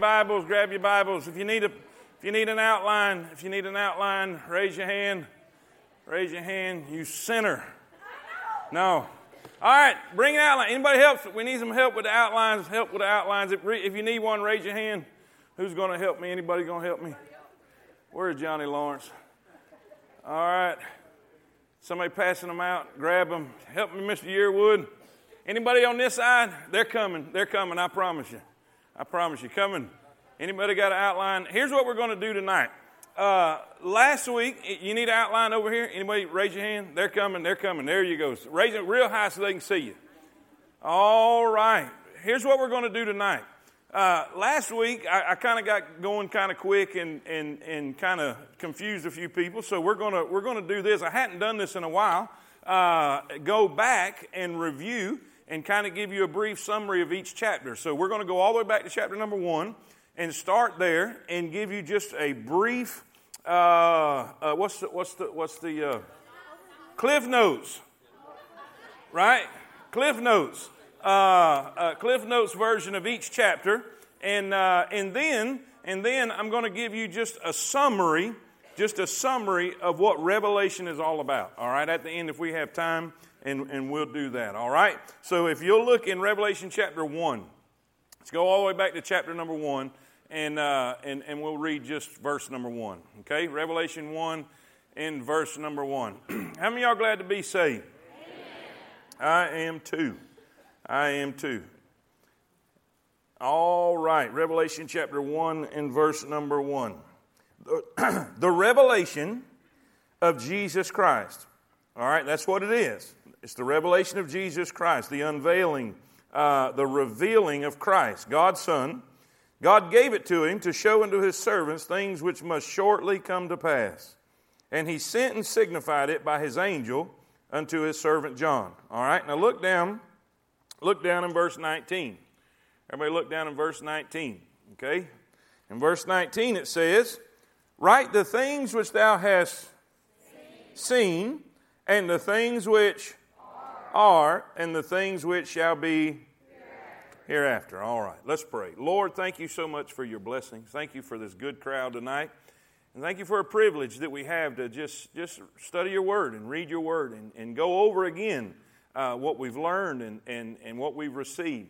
Bibles, grab your Bibles. If you need a, if you need an outline, if you need an outline, raise your hand. Raise your hand, you sinner. No. All right, bring an outline. Anybody helps? We need some help with the outlines. Help with the outlines. If, if you need one, raise your hand. Who's going to help me? Anybody going to help me? Where's Johnny Lawrence? All right. Somebody passing them out. Grab them. Help me, Mr. Yearwood. Anybody on this side? They're coming. They're coming. I promise you. I promise you. Coming. Anybody got an outline? Here's what we're going to do tonight. Uh, last week, you need an outline over here? Anybody raise your hand? They're coming. They're coming. There you go. Raise it real high so they can see you. All right. Here's what we're going to do tonight. Uh, last week, I, I kind of got going kind of quick and, and, and kind of confused a few people. So we're going to we're going to do this. I hadn't done this in a while. Uh, go back and review and kind of give you a brief summary of each chapter. So we're going to go all the way back to chapter number one and start there and give you just a brief, uh, uh, what's the, what's the, what's the, uh, Cliff Notes, right? Cliff Notes, uh, uh, Cliff Notes version of each chapter. And, uh, and then, and then I'm going to give you just a summary, just a summary of what Revelation is all about. All right, at the end, if we have time, and, and we'll do that, all right? So if you'll look in Revelation chapter 1, let's go all the way back to chapter number 1, and, uh, and, and we'll read just verse number 1, okay? Revelation 1 in verse number 1. How many y'all glad to be saved? Amen. I am too. I am too. All right, Revelation chapter 1 in verse number 1. The, the revelation of Jesus Christ. All right, that's what it is. It's the revelation of Jesus Christ, the unveiling, uh, the revealing of Christ, God's Son. God gave it to him to show unto his servants things which must shortly come to pass. And he sent and signified it by his angel unto his servant John. All right, now look down. Look down in verse 19. Everybody look down in verse 19. Okay? In verse 19 it says, Write the things which thou hast seen, and the things which are and the things which shall be hereafter. All right, let's pray. Lord, thank you so much for your blessings. Thank you for this good crowd tonight. And thank you for a privilege that we have to just, just study your word and read your word and, and go over again uh, what we've learned and, and, and what we've received.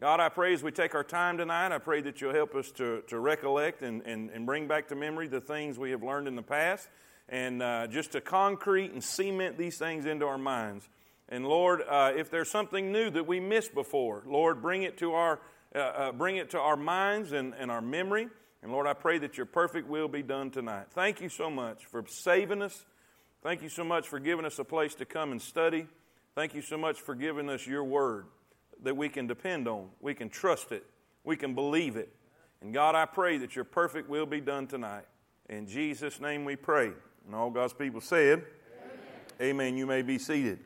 God, I pray as we take our time tonight, I pray that you'll help us to, to recollect and, and, and bring back to memory the things we have learned in the past and uh, just to concrete and cement these things into our minds. And Lord, uh, if there's something new that we missed before, Lord, bring it to our, uh, uh, bring it to our minds and, and our memory. And Lord, I pray that your perfect will be done tonight. Thank you so much for saving us. Thank you so much for giving us a place to come and study. Thank you so much for giving us your word that we can depend on. We can trust it. We can believe it. And God, I pray that your perfect will be done tonight. In Jesus' name we pray. And all God's people said, Amen. Amen. You may be seated.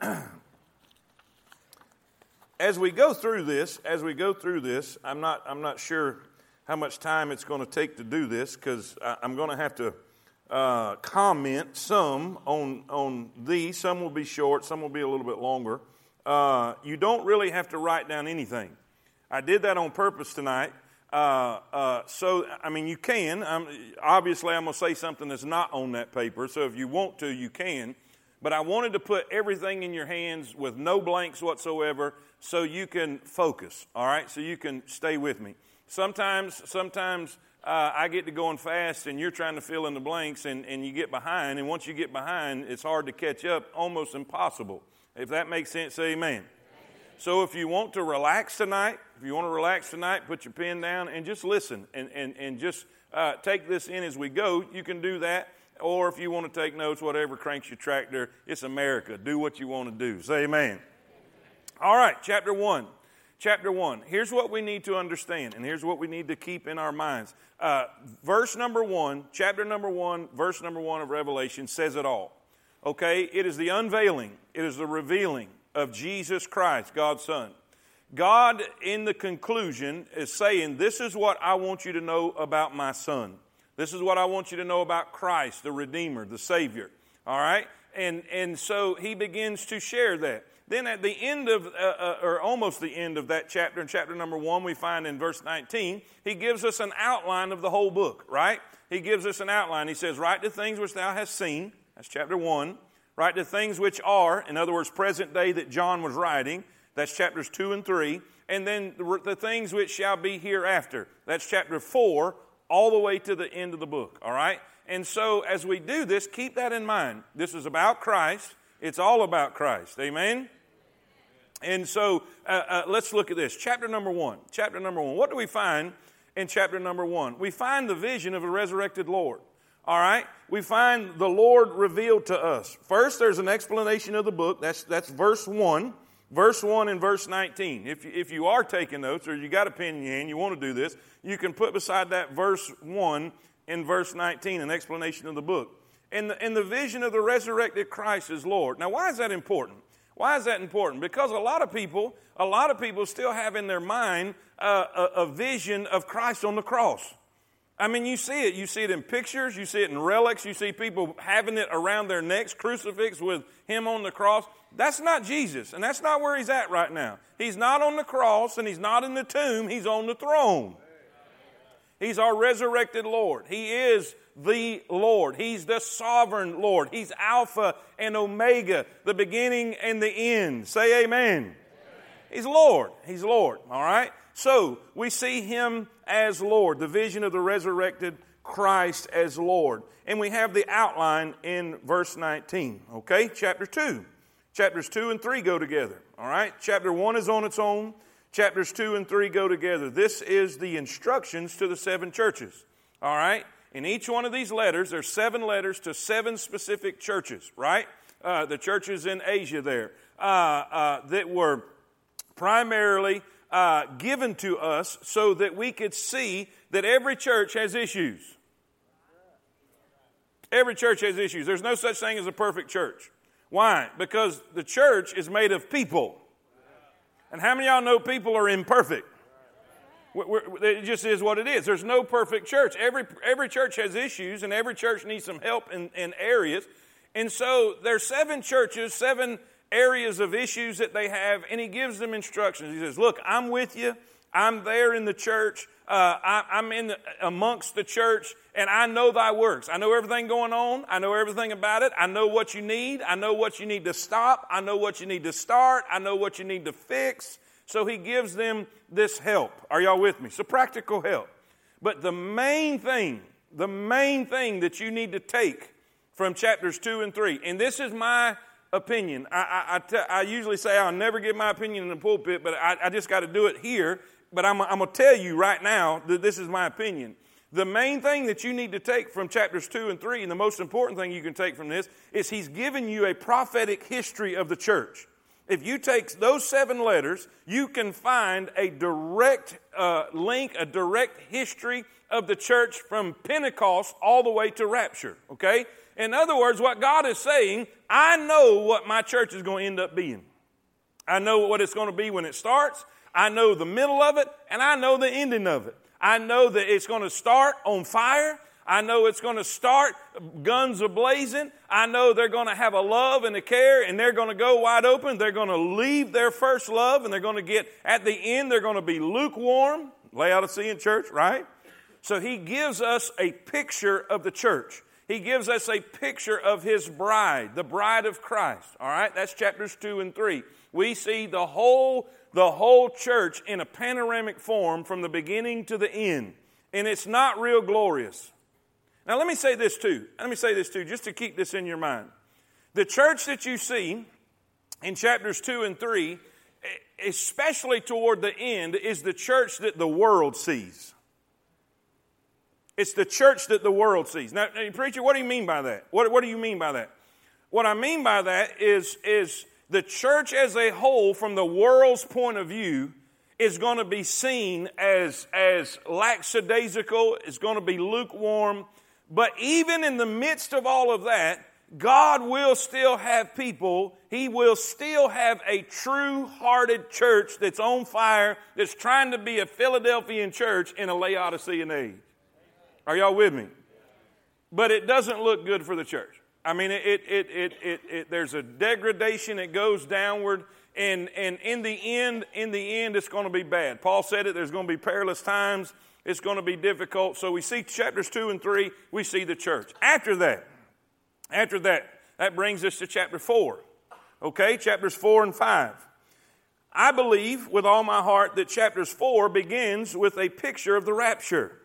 as we go through this, as we go through this, I'm not, I'm not sure how much time it's going to take to do this because I'm going to have to uh, comment some on, on these. Some will be short, some will be a little bit longer. Uh, you don't really have to write down anything. I did that on purpose tonight. Uh, uh so, I mean, you can. I'm, obviously, I'm going to say something that's not on that paper. So, if you want to, you can but I wanted to put everything in your hands with no blanks whatsoever so you can focus, all right? So you can stay with me. Sometimes, sometimes uh, I get to going fast and you're trying to fill in the blanks and, and you get behind. And once you get behind, it's hard to catch up, almost impossible. If that makes sense, say amen. So if you want to relax tonight, if you want to relax tonight, put your pen down and just listen and, and, and just uh, take this in as we go. You can do that or if you want to take notes, whatever cranks your tractor, it's America. Do what you want to do. Say amen. All right, chapter 1. Chapter 1. Here's what we need to understand, and here's what we need to keep in our minds. Uh, verse number 1, chapter number 1, verse number 1 of Revelation says it all. Okay? It is the unveiling, it is the revealing of Jesus Christ, God's Son. God, in the conclusion, is saying, This is what I want you to know about my Son. This is what I want you to know about Christ, the Redeemer, the Savior. All right? And, and so he begins to share that. Then at the end of, uh, uh, or almost the end of that chapter, in chapter number one, we find in verse 19, he gives us an outline of the whole book, right? He gives us an outline. He says, Write the things which thou hast seen. That's chapter one. Write the things which are, in other words, present day that John was writing. That's chapters two and three. And then the, the things which shall be hereafter. That's chapter four, all the way to the end of the book, all right? And so as we do this, keep that in mind. This is about Christ. It's all about Christ. Amen? And so uh, uh, let's look at this. Chapter number one. Chapter number one. What do we find in chapter number one? We find the vision of a resurrected Lord. All right? We find the Lord revealed to us. First, there's an explanation of the book. That's, that's verse 1. Verse 1 and verse 19. If you, if you are taking notes or you got a pen in your hand, you want to do this, you can put beside that verse 1 and verse 19 an explanation of the book. And the, and the vision of the resurrected Christ is Lord. Now, why is that important? Why is that important? Because a lot of people, a lot of people still have in their mind uh, a, a vision of Christ on the cross. I mean, you see it. You see it in pictures. You see it in relics. You see people having it around their necks, crucifix with him on the cross. That's not Jesus, and that's not where he's at right now. He's not on the cross, and he's not in the tomb. He's on the throne. He's our resurrected Lord. He is the Lord. He's the sovereign Lord. He's Alpha and Omega, the beginning and the end. Say amen. amen. He's Lord. He's Lord. All right? So we see him as Lord, the vision of the resurrected Christ as Lord. And we have the outline in verse 19. Okay? Chapter 2. Chapters 2 and 3 go together. All right? Chapter 1 is on its own. Chapters 2 and 3 go together. This is the instructions to the seven churches. All right? In each one of these letters, there's seven letters to seven specific churches, right? Uh, the churches in Asia there uh, uh, that were primarily uh, given to us so that we could see that every church has issues. Every church has issues. There's no such thing as a perfect church. Why? Because the church is made of people. And how many of y'all know people are imperfect? it just is what it is. There's no perfect church. Every, every church has issues, and every church needs some help in, in areas. And so there's seven churches, seven areas of issues that they have, and he gives them instructions. He says, Look, I'm with you. I'm there in the church. Uh, I, am in the, amongst the church, and I know thy works. I know everything going on. I know everything about it. I know what you need. I know what you need to stop. I know what you need to start. I know what you need to fix. So he gives them this help. Are y'all with me? So practical help. But the main thing, the main thing that you need to take from chapters two and three, and this is my opinion. I, I usually say I'll never give my opinion in the pulpit, but I, I just got to do it here. But I'm, I'm going to tell you right now that this is my opinion. The main thing that you need to take from chapters 2 and 3, and the most important thing you can take from this, is he's given you a prophetic history of the church. If you take those seven letters, you can find a direct uh, link, a direct history of the church from Pentecost all the way to rapture. Okay? In other words, what God is saying, I know what my church is going to end up being. I know what it's going to be when it starts. I know the middle of it, and I know the ending of it. I know that it's going to start on fire. I know it's going to start guns a blazing. I know they're going to have a love and a care and they're going to go wide open. They're going to leave their first love and they're going to get, at the end, they're going to be lukewarm. Lay out a Laodicean church, right? So he gives us a picture of the church. He gives us a picture of his bride, the bride of Christ. All right? That's chapters 2 and 3. We see the whole the whole church in a panoramic form from the beginning to the end. And it's not real glorious. Now, let me say this too. Let me say this too, just to keep this in your mind. The church that you see in chapters 2 and 3, especially toward the end, is the church that the world sees. It's the church that the world sees. Now, preacher, what do you mean by that? What, what do you mean by that? What I mean by that is, is the church as a whole, from the world's point of view, is going to be seen as, as lackadaisical, it's going to be lukewarm, but even in the midst of all of that, God will still have people. He will still have a true hearted church that's on fire, that's trying to be a Philadelphian church in a Laodicean age. Are y'all with me? But it doesn't look good for the church. I mean, it, it, it, it, it, there's a degradation, it goes downward. and, and in the end, in the end, it's going to be bad. Paul said it, there's going to be perilous times, it's going to be difficult. So we see chapters two and three, we see the church. After that, after that, that brings us to chapter four. Okay, chapters four and five. I believe with all my heart that chapters 4 begins with a picture of the rapture.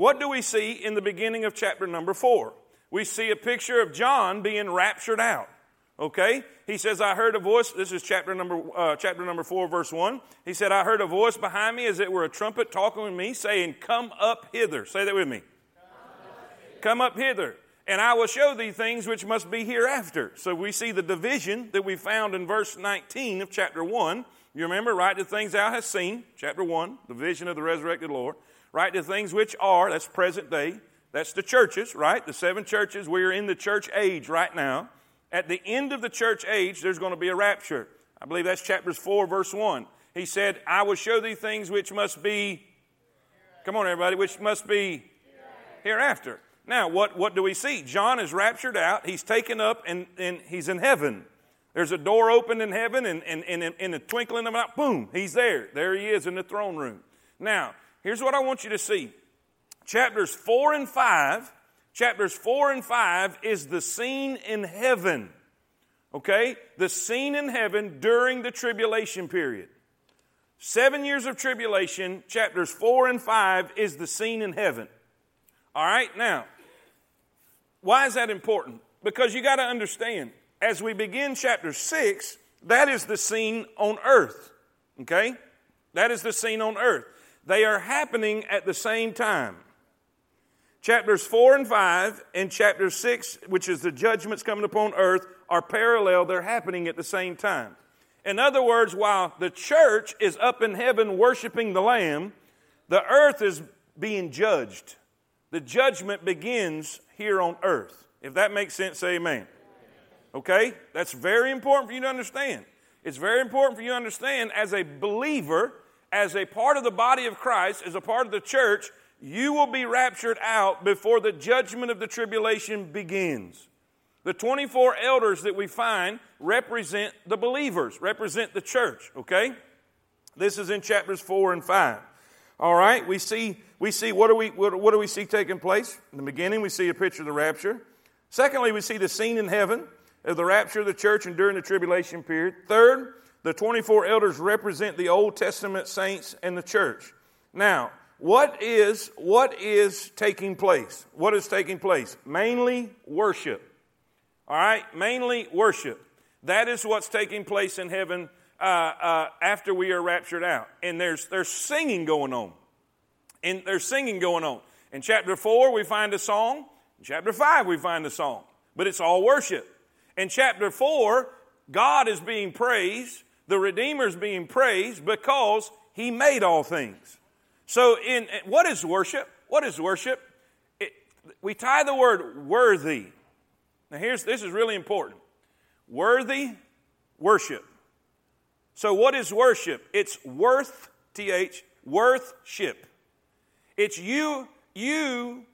What do we see in the beginning of chapter number 4? We see a picture of John being raptured out. Okay? He says, I heard a voice. This is chapter number, uh, chapter number 4, verse 1. He said, I heard a voice behind me as it were a trumpet talking with me, saying, Come up hither. Say that with me. Come up hither and I will show thee things which must be hereafter. So we see the division that we found in verse 19 of chapter 1. You remember, write the things thou hast seen, chapter 1, the vision of the resurrected Lord. Write the things which are, that's present day. That's the churches, right? The seven churches. We are in the church age right now. At the end of the church age, there's going to be a rapture. I believe that's chapters 4, verse 1. He said, I will show thee things which must be, come on, everybody, which must be hereafter. Now, what, what do we see? John is raptured out. He's taken up and, and he's in heaven. There's a door opened in heaven, and, and, and in the twinkling of an eye, boom, he's there. There he is in the throne room. Now, here's what I want you to see. Chapters 4 and 5, chapters 4 and 5 is the scene in heaven. Okay? The scene in heaven during the tribulation period. Seven years of tribulation, chapters 4 and 5 is the scene in heaven. All right? Now, why is that important? Because you got to understand as we begin chapter 6, that is the scene on earth. Okay? That is the scene on earth. They are happening at the same time. Chapters 4 and 5 and chapter 6, which is the judgments coming upon earth, are parallel. They're happening at the same time. In other words, while the church is up in heaven worshiping the Lamb, the earth is being judged. The judgment begins here on earth. If that makes sense, say amen. Okay? That's very important for you to understand. It's very important for you to understand as a believer, as a part of the body of Christ, as a part of the church, you will be raptured out before the judgment of the tribulation begins. The 24 elders that we find represent the believers, represent the church, okay? This is in chapters 4 and 5. All right, we see, we see what, do we, what, what do we see taking place? In the beginning, we see a picture of the rapture. Secondly, we see the scene in heaven of the rapture of the church and during the tribulation period. Third, the 24 elders represent the Old Testament saints and the church. Now, what is, what is taking place? What is taking place? Mainly worship. All right? Mainly worship. That is what's taking place in heaven uh, uh, after we are raptured out. And there's, there's singing going on. And there's singing going on. In chapter 4, we find a song. In chapter 5, we find a song. But it's all worship. In chapter 4, God is being praised, the Redeemer's being praised because he made all things. So, in what is worship? What is worship? It, we tie the word worthy. Now, here's this is really important. Worthy worship. So, what is worship? It's worth, th, worthship. It's you, you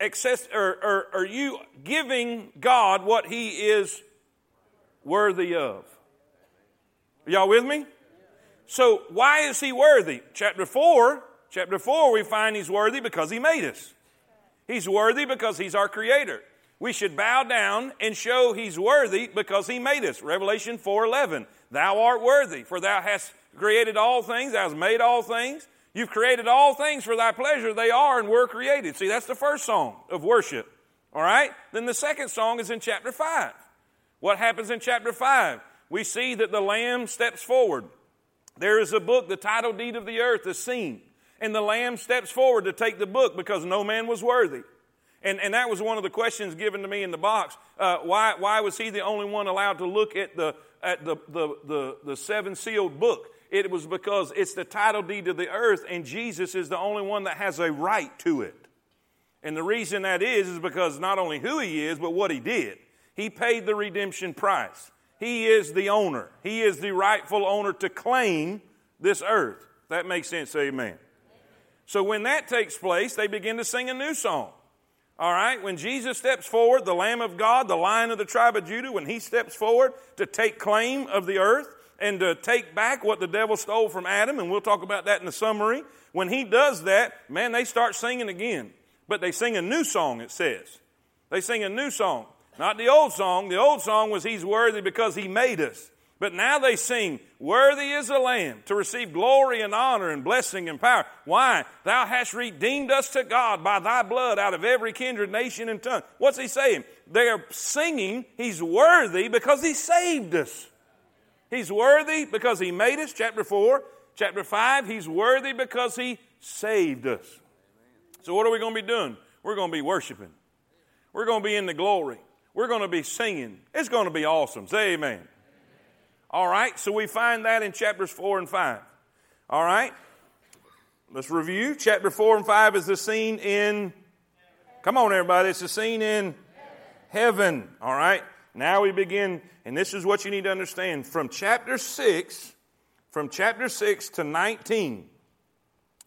access, or, or, or you giving God what He is worthy of. Are y'all with me? So, why is He worthy? Chapter 4, chapter 4, we find He's worthy because He made us. He's worthy because He's our Creator. We should bow down and show He's worthy because He made us. Revelation 4:11. Thou art worthy, for Thou hast created all things, Thou hast made all things. You've created all things for thy pleasure. They are and were created. See, that's the first song of worship. All right? Then the second song is in chapter 5. What happens in chapter 5? We see that the Lamb steps forward. There is a book, the title deed of the earth is seen. And the Lamb steps forward to take the book because no man was worthy. And, and that was one of the questions given to me in the box. Uh, why, why was he the only one allowed to look at the, at the, the, the, the seven sealed book? It was because it's the title deed of the earth, and Jesus is the only one that has a right to it. And the reason that is, is because not only who he is, but what he did. He paid the redemption price. He is the owner. He is the rightful owner to claim this earth. That makes sense, say amen. So when that takes place, they begin to sing a new song. All right, when Jesus steps forward, the Lamb of God, the Lion of the tribe of Judah, when he steps forward to take claim of the earth, and to take back what the devil stole from Adam, and we'll talk about that in the summary. When he does that, man, they start singing again. But they sing a new song, it says. They sing a new song. Not the old song. The old song was He's worthy because He made us. But now they sing, Worthy is the Lamb to receive glory and honor and blessing and power. Why? Thou hast redeemed us to God by thy blood out of every kindred, nation, and tongue. What's he saying? They are singing, He's worthy because He saved us. He's worthy because He made us, chapter 4. Chapter 5, He's worthy because He saved us. So, what are we going to be doing? We're going to be worshiping. We're going to be in the glory. We're going to be singing. It's going to be awesome. Say amen. All right, so we find that in chapters 4 and 5. All right, let's review. Chapter 4 and 5 is the scene in, come on, everybody, it's the scene in heaven. All right, now we begin, and this is what you need to understand. From chapter 6, from chapter 6 to 19,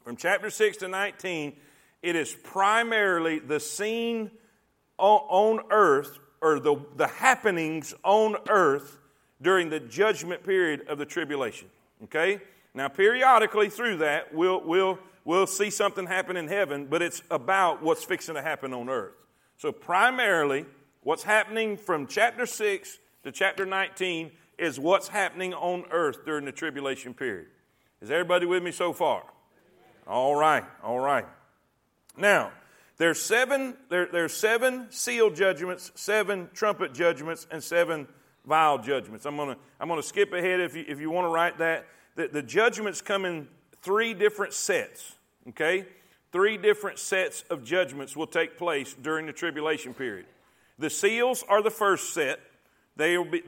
from chapter 6 to 19, it is primarily the scene on earth, or the, the happenings on earth during the judgment period of the tribulation. Okay? Now, periodically through that, we'll, we'll, we'll see something happen in heaven, but it's about what's fixing to happen on earth. So, primarily, what's happening from chapter 6 to chapter 19 is what's happening on earth during the tribulation period. Is everybody with me so far? All right, all right. Now, there's seven, there, there's seven seal judgments, seven trumpet judgments, and seven vial judgments. I'm going to I'm gonna skip ahead if you, if you want to write that. The, the judgments come in three different sets, okay? Three different sets of judgments will take place during the tribulation period. The seals are the first set. They will be,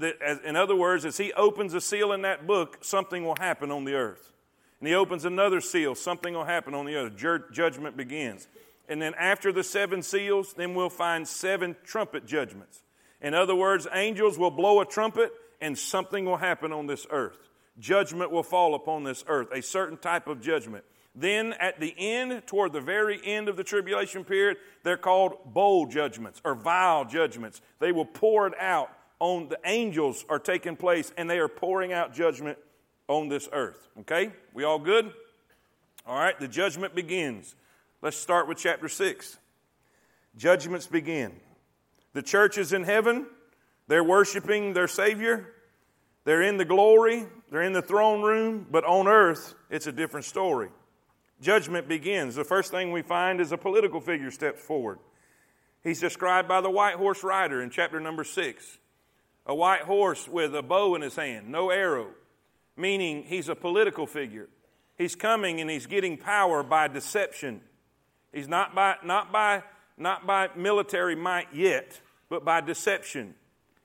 in other words, as he opens a seal in that book, something will happen on the earth. And he opens another seal, something will happen on the earth. Judgment begins. And then after the seven seals, then we'll find seven trumpet judgments. In other words, angels will blow a trumpet and something will happen on this earth. Judgment will fall upon this earth, a certain type of judgment. Then at the end, toward the very end of the tribulation period, they're called bowl judgments or vial judgments. They will pour it out on the angels are taking place and they are pouring out judgment on this earth. Okay? We all good? All right, the judgment begins. Let's start with chapter 6. Judgments begin. The church is in heaven. They're worshiping their Savior. They're in the glory. They're in the throne room. But on earth, it's a different story. Judgment begins. The first thing we find is a political figure steps forward. He's described by the white horse rider in chapter number six. A white horse with a bow in his hand, no arrow, meaning he's a political figure. He's coming and he's getting power by deception. He's not by, not by, not by military might yet but by deception.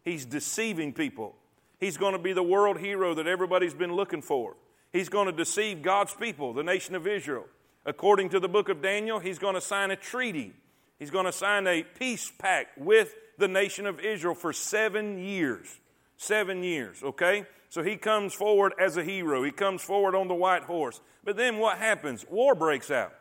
He's deceiving people. He's going to be the world hero that everybody's been looking for. He's going to deceive God's people, the nation of Israel. According to the book of Daniel, he's going to sign a treaty. He's going to sign a peace pact with the nation of Israel for seven years. Seven years, okay? So he comes forward as a hero. He comes forward on the white horse. But then what happens? War breaks out.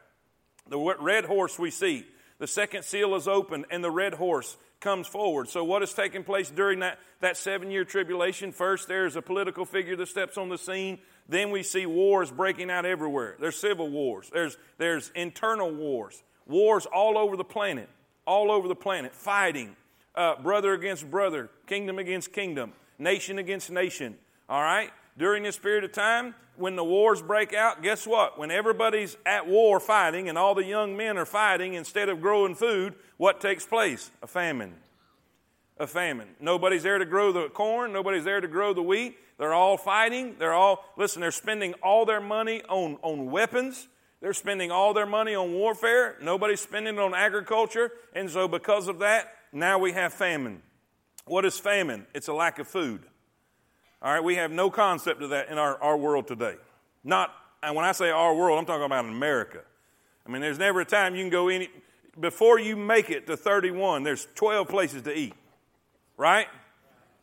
The red horse we see. The second seal is open, and the red horse comes forward. So, what is taking place during that, that seven year tribulation? First, there's a political figure that steps on the scene. Then we see wars breaking out everywhere. There's civil wars, there's, there's internal wars, wars all over the planet, all over the planet, fighting, uh, brother against brother, kingdom against kingdom, nation against nation. All right? During this period of time, when the wars break out, guess what? When everybody's at war fighting and all the young men are fighting instead of growing food, what takes place? A famine. A famine. Nobody's there to grow the corn, nobody's there to grow the wheat. They're all fighting. They're all, listen, they're spending all their money on, on weapons. They're spending all their money on warfare. Nobody's spending it on agriculture. And so, because of that, now we have famine. What is famine? It's a lack of food. All right, we have no concept of that in our, our world today. Not, and when I say our world, I'm talking about in America. I mean, there's never a time you can go any, before you make it to 31, there's 12 places to eat, right?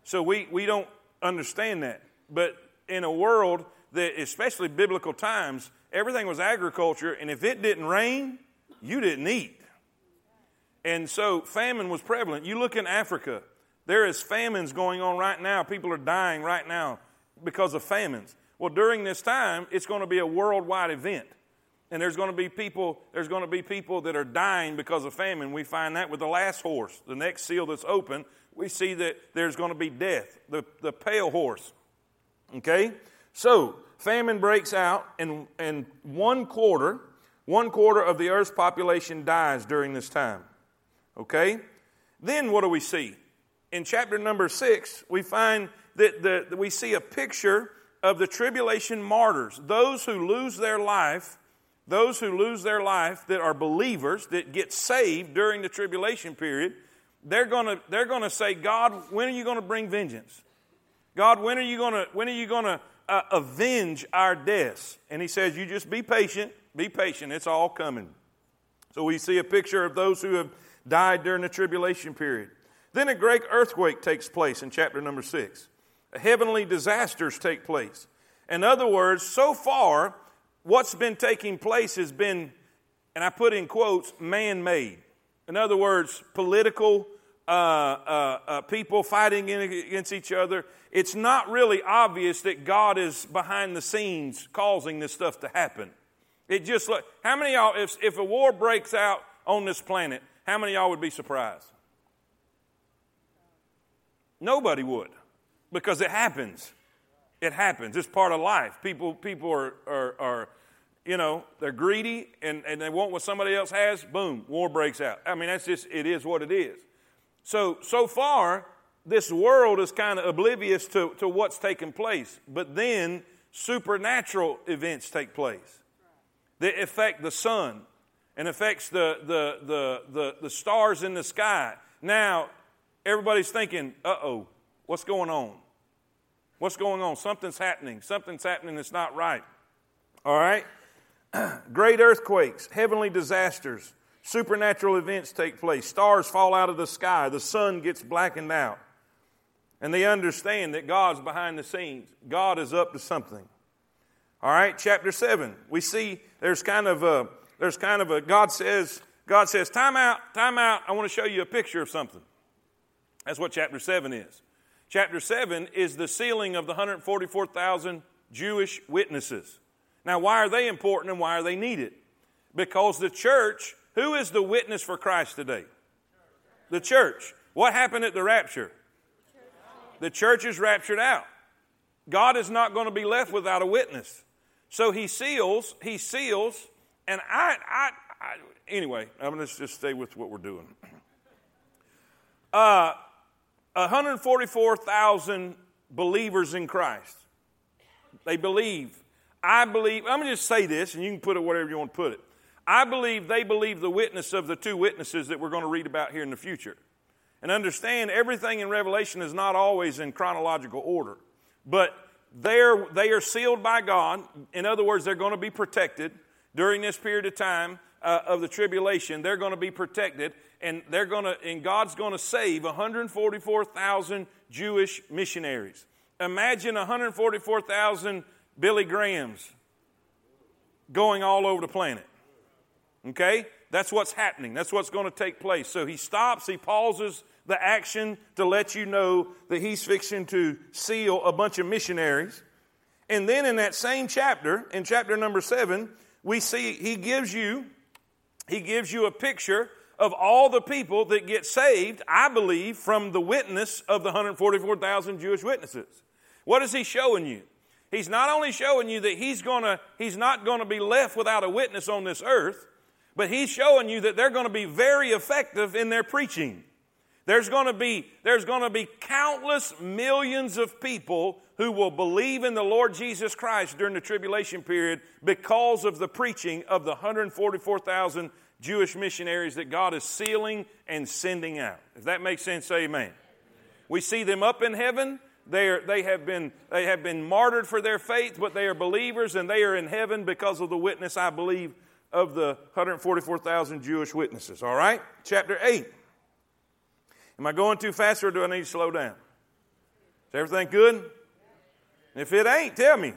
So we, we don't understand that. But in a world that, especially biblical times, everything was agriculture, and if it didn't rain, you didn't eat. And so famine was prevalent. You look in Africa, there is famines going on right now. People are dying right now. because of famines. Well, during this time, it's going to be a worldwide event. And there's going to be people, there's going to be people that are dying because of famine. We find that with the last horse. The next seal that's open, we see that there's going to be death. The, the pale horse. Okay? So, famine breaks out, and, and one quarter, one quarter of the earth's population dies during this time. Okay? Then what do we see? In chapter number six, we find that, the, that we see a picture of the tribulation martyrs, those who lose their life, those who lose their life that are believers, that get saved during the tribulation period, they're gonna, they're gonna say, God, when are you gonna bring vengeance? God, when are you gonna, when are you gonna uh, avenge our deaths? And he says, You just be patient, be patient, it's all coming. So we see a picture of those who have died during the tribulation period. Then a great earthquake takes place in chapter number six. Heavenly disasters take place. In other words, so far, what's been taking place has been, and I put in quotes, man made. In other words, political uh, uh, uh, people fighting against each other. It's not really obvious that God is behind the scenes causing this stuff to happen. It just look, how many y'all, if, if a war breaks out on this planet, how many y'all would be surprised? Nobody would because it happens. It happens. It's part of life. People, people are, are, are you know, they're greedy and, and they want what somebody else has. Boom, war breaks out. I mean, that's just, it is what it is. So, so far, this world is kind of oblivious to, to what's taking place. But then supernatural events take place that affect the sun and affects the, the, the, the, the stars in the sky. Now, everybody's thinking, uh oh, what's going on? What's going on? Something's happening. Something's happening that's not right. All right? Great earthquakes, heavenly disasters, supernatural events take place. Stars fall out of the sky. The sun gets blackened out. And they understand that God's behind the scenes. God is up to something. All right, chapter 7. We see there's kind of a, there's kind of a, God says, God says, time out, time out. I want to show you a picture of something. That's what chapter 7 is. Chapter 7 is the sealing of the 144,000 Jewish witnesses. Now, why are they important and why are they needed? Because the church, who is the witness for Christ today? The church. What happened at the rapture? The church is raptured out. God is not going to be left without a witness. So he seals, he seals, and I, I, I anyway, I'm going to just stay with what we're doing. Uh, 144,000 believers in Christ. They believe. I believe, I'm going to just say this, and you can put it whatever you want to put it. I believe they believe the witness of the two witnesses that we're going to read about here in the future. And understand everything in Revelation is not always in chronological order, but they're, they are sealed by God. In other words, they're going to be protected during this period of time uh, of the tribulation. They're going to be protected and they're going to and God's going to save 144,000 Jewish missionaries. Imagine 144,000 Billy Grahams going all over the planet. Okay? That's what's happening. That's what's going to take place. So he stops, he pauses the action to let you know that he's fixing to seal a bunch of missionaries. And then in that same chapter, in chapter number 7, we see he gives you he gives you a picture of all the people that get saved, I believe, from the witness of the 144,000 Jewish witnesses. What is he showing you? He's not only showing you that he's gonna, he's not going to be left without a witness on this earth, but he's showing you that they're going to be very effective in their preaching. There's going to be, there's going to be countless millions of people who will believe in the Lord Jesus Christ during the tribulation period because of the preaching of the 144,000 Jewish missionaries that God is sealing and sending out. If that makes sense, amen. We see them up in heaven. They, are, they, have been, they have been martyred for their faith, but they are believers and they are in heaven because of the witness, I believe, of the 144,000 Jewish witnesses. All right? Chapter 8. Am I going too fast or do I need to slow down? Is everything good? If it ain't, tell me.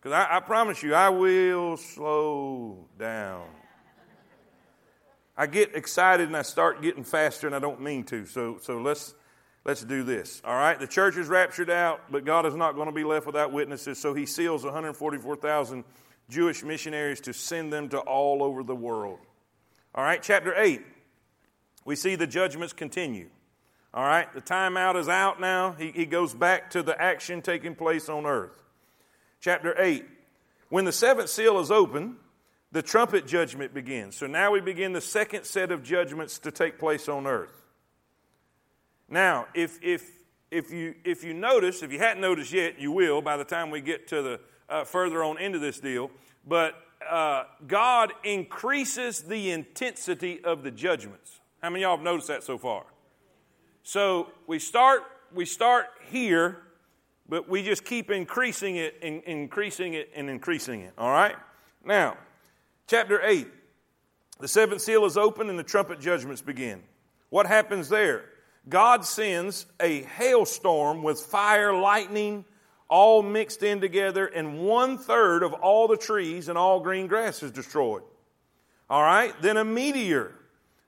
Because I, I promise you, I will slow down. I get excited and I start getting faster and I don't mean to. So, so let's, let's do this. All right, the church is raptured out, but God is not going to be left without witnesses, so he seals 144,000 Jewish missionaries to send them to all over the world. All right, chapter 8, we see the judgments continue. All right, the timeout is out now. He, he goes back to the action taking place on earth. Chapter 8, when the seventh seal is open, the trumpet judgment begins. So now we begin the second set of judgments to take place on earth. Now, if, if, if, you, if you notice, if you hadn't noticed yet, you will by the time we get to the uh, further on into this deal. But uh, God increases the intensity of the judgments. How many y'all have noticed that so far? So we start, we start here, but we just keep increasing it and increasing it and increasing it. All right? Now, chapter 8. The seventh seal is opened and the trumpet judgments begin. What happens there? God sends a hailstorm with fire, lightning, all mixed in together, and one third of all the trees and all green grass is destroyed. All right? Then a meteor,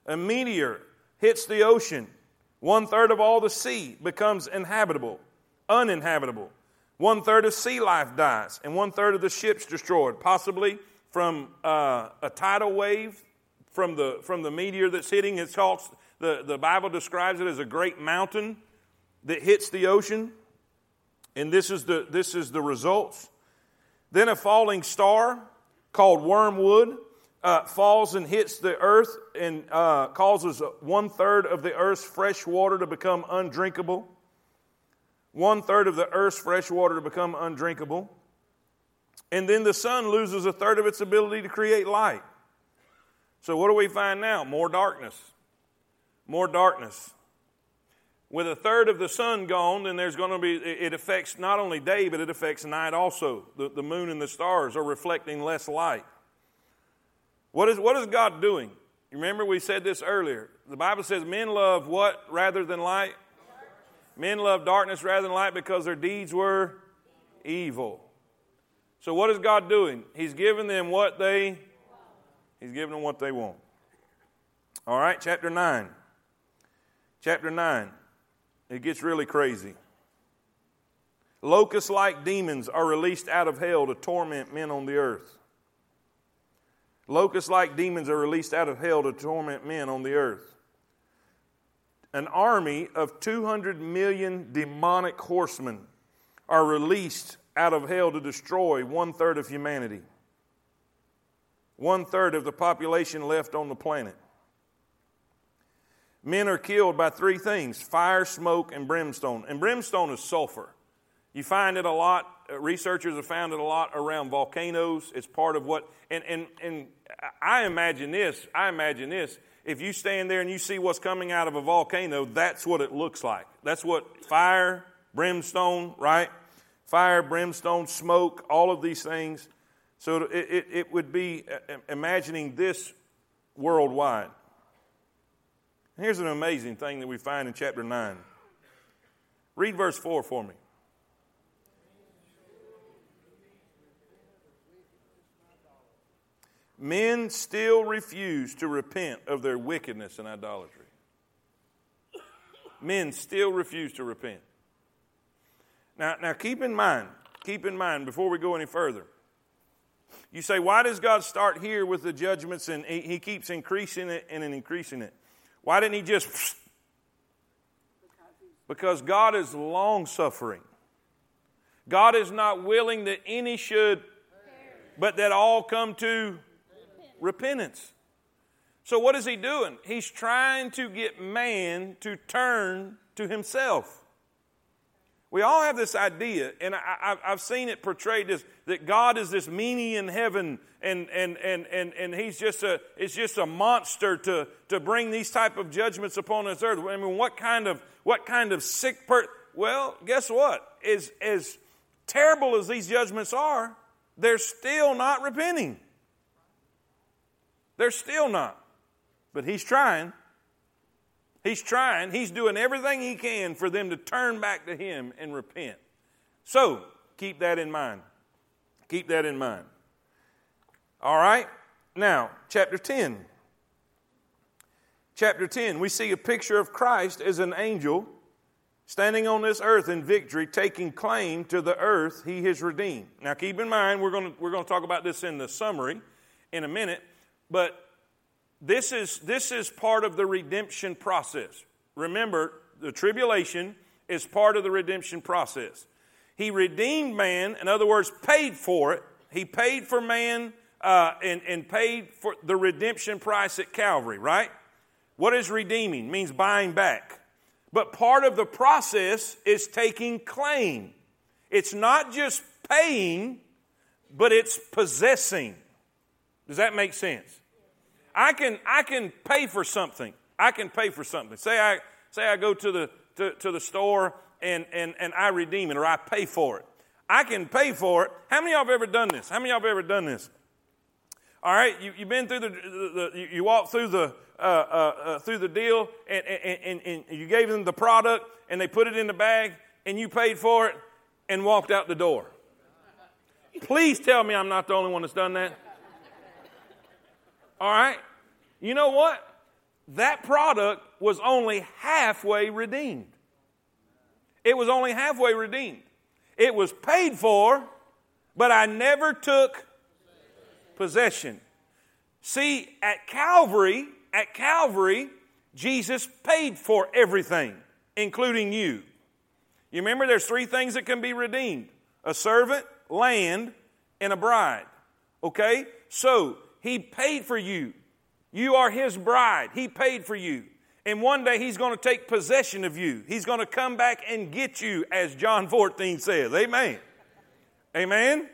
a meteor hits the ocean. One third of all the sea becomes inhabitable, uninhabitable. One third of sea life dies, and one third of the ships destroyed, possibly from uh, a tidal wave from the, from the meteor that's hitting. It's called, the, the Bible describes it as a great mountain that hits the ocean. And this is the, this is the results. Then a falling star called wormwood uh, falls and hits the earth and uh, causes one third of the earth's fresh water to become undrinkable. One third of the earth's fresh water to become undrinkable. And then the sun loses a third of its ability to create light. So, what do we find now? More darkness more darkness. With a third of the sun gone, then there's going to be, it affects not only day, but it affects night also. The, the moon and the stars are reflecting less light. What is, what is God doing? Remember, we said this earlier. The Bible says men love what rather than light? Men love darkness rather than light because their deeds were evil. So, what is God doing? He's giving them what they He's giving them what they want. All right, chapter 9. Chapter 9. It gets really crazy. Locust like demons are released out of hell to torment men on the earth. Locust like demons are released out of hell to torment men on the earth. An army of 200 million demonic horsemen are released out of hell to destroy one third of humanity, one third of the population left on the planet. Men are killed by three things fire, smoke, and brimstone. And brimstone is sulfur. You find it a lot, uh, researchers have found it a lot around volcanoes. It's part of what, and, and, and I imagine this, I imagine this. If you stand there and you see what's coming out of a volcano, that's what it looks like. That's what fire, brimstone, right? Fire, brimstone, smoke, all of these things. So it, it, it would be uh, imagining this worldwide. Here's an amazing thing that we find in chapter 9. Read verse 4 for me. Men still refuse to repent of their wickedness and idolatry. Men still refuse to repent. Now, now keep in mind, keep in mind before we go any further. You say, why does God start here with the judgments and he, keeps increasing it and increasing it? Why didn't he just? Because God is long suffering. God is not willing that any should, but that all come to repentance. So, what is he doing? He's trying to get man to turn to himself. We all have this idea, and I, have seen it portrayed as that God is this meanie in heaven, and, and, and, and, and he's just a, it's just a monster to, to bring these type of judgments upon this earth. I mean, what kind of, what kind of sick person? Well, guess what? As, as terrible as these judgments are, they're still not repenting. They're still not. But he's trying. He's trying, he's doing everything he can for them to turn back to him and repent. So, keep that in mind. Keep that in mind. All right? Now, chapter 10. Chapter 10, we see a picture of Christ as an angel standing on this earth in victory, taking claim to the earth he has redeemed. Now, keep in mind, we're going to, we're going to talk about this in the summary in a minute, but this is, this is part of the redemption process. Remember, the tribulation is part of the redemption process. He redeemed man, in other words, paid for it. He paid for man uh, and, and paid for the redemption price at Calvary, right? What is redeeming? It means buying back. But part of the process is taking claim. It's not just paying, but it's possessing. Does that make sense? I can, I can pay for something. I can pay for something. Say I, say I go to the, to, to the store and, and, and I redeem it or I pay for it. I can pay for it. How many of y'all have ever done this? How many of y'all have ever done this? All right, you, you've been through the, the, the you walk through the, uh, uh, uh, through the deal and, and, and, and you gave them the product and they put it in the bag and you paid for it and walked out the door. Please tell me I'm not the only one that's done that. All right? You know what? That product was only halfway redeemed. It was only halfway redeemed. It was paid for, but I never took possession. See, at Calvary, at Calvary, Jesus paid for everything, including you. You remember there's three things that can be redeemed a servant, land, and a bride. Okay? So, he paid for you. You are his bride. He paid for you. And one day he's going to take possession of you. He's going to come back and get you, as John 14 says. Amen. Amen.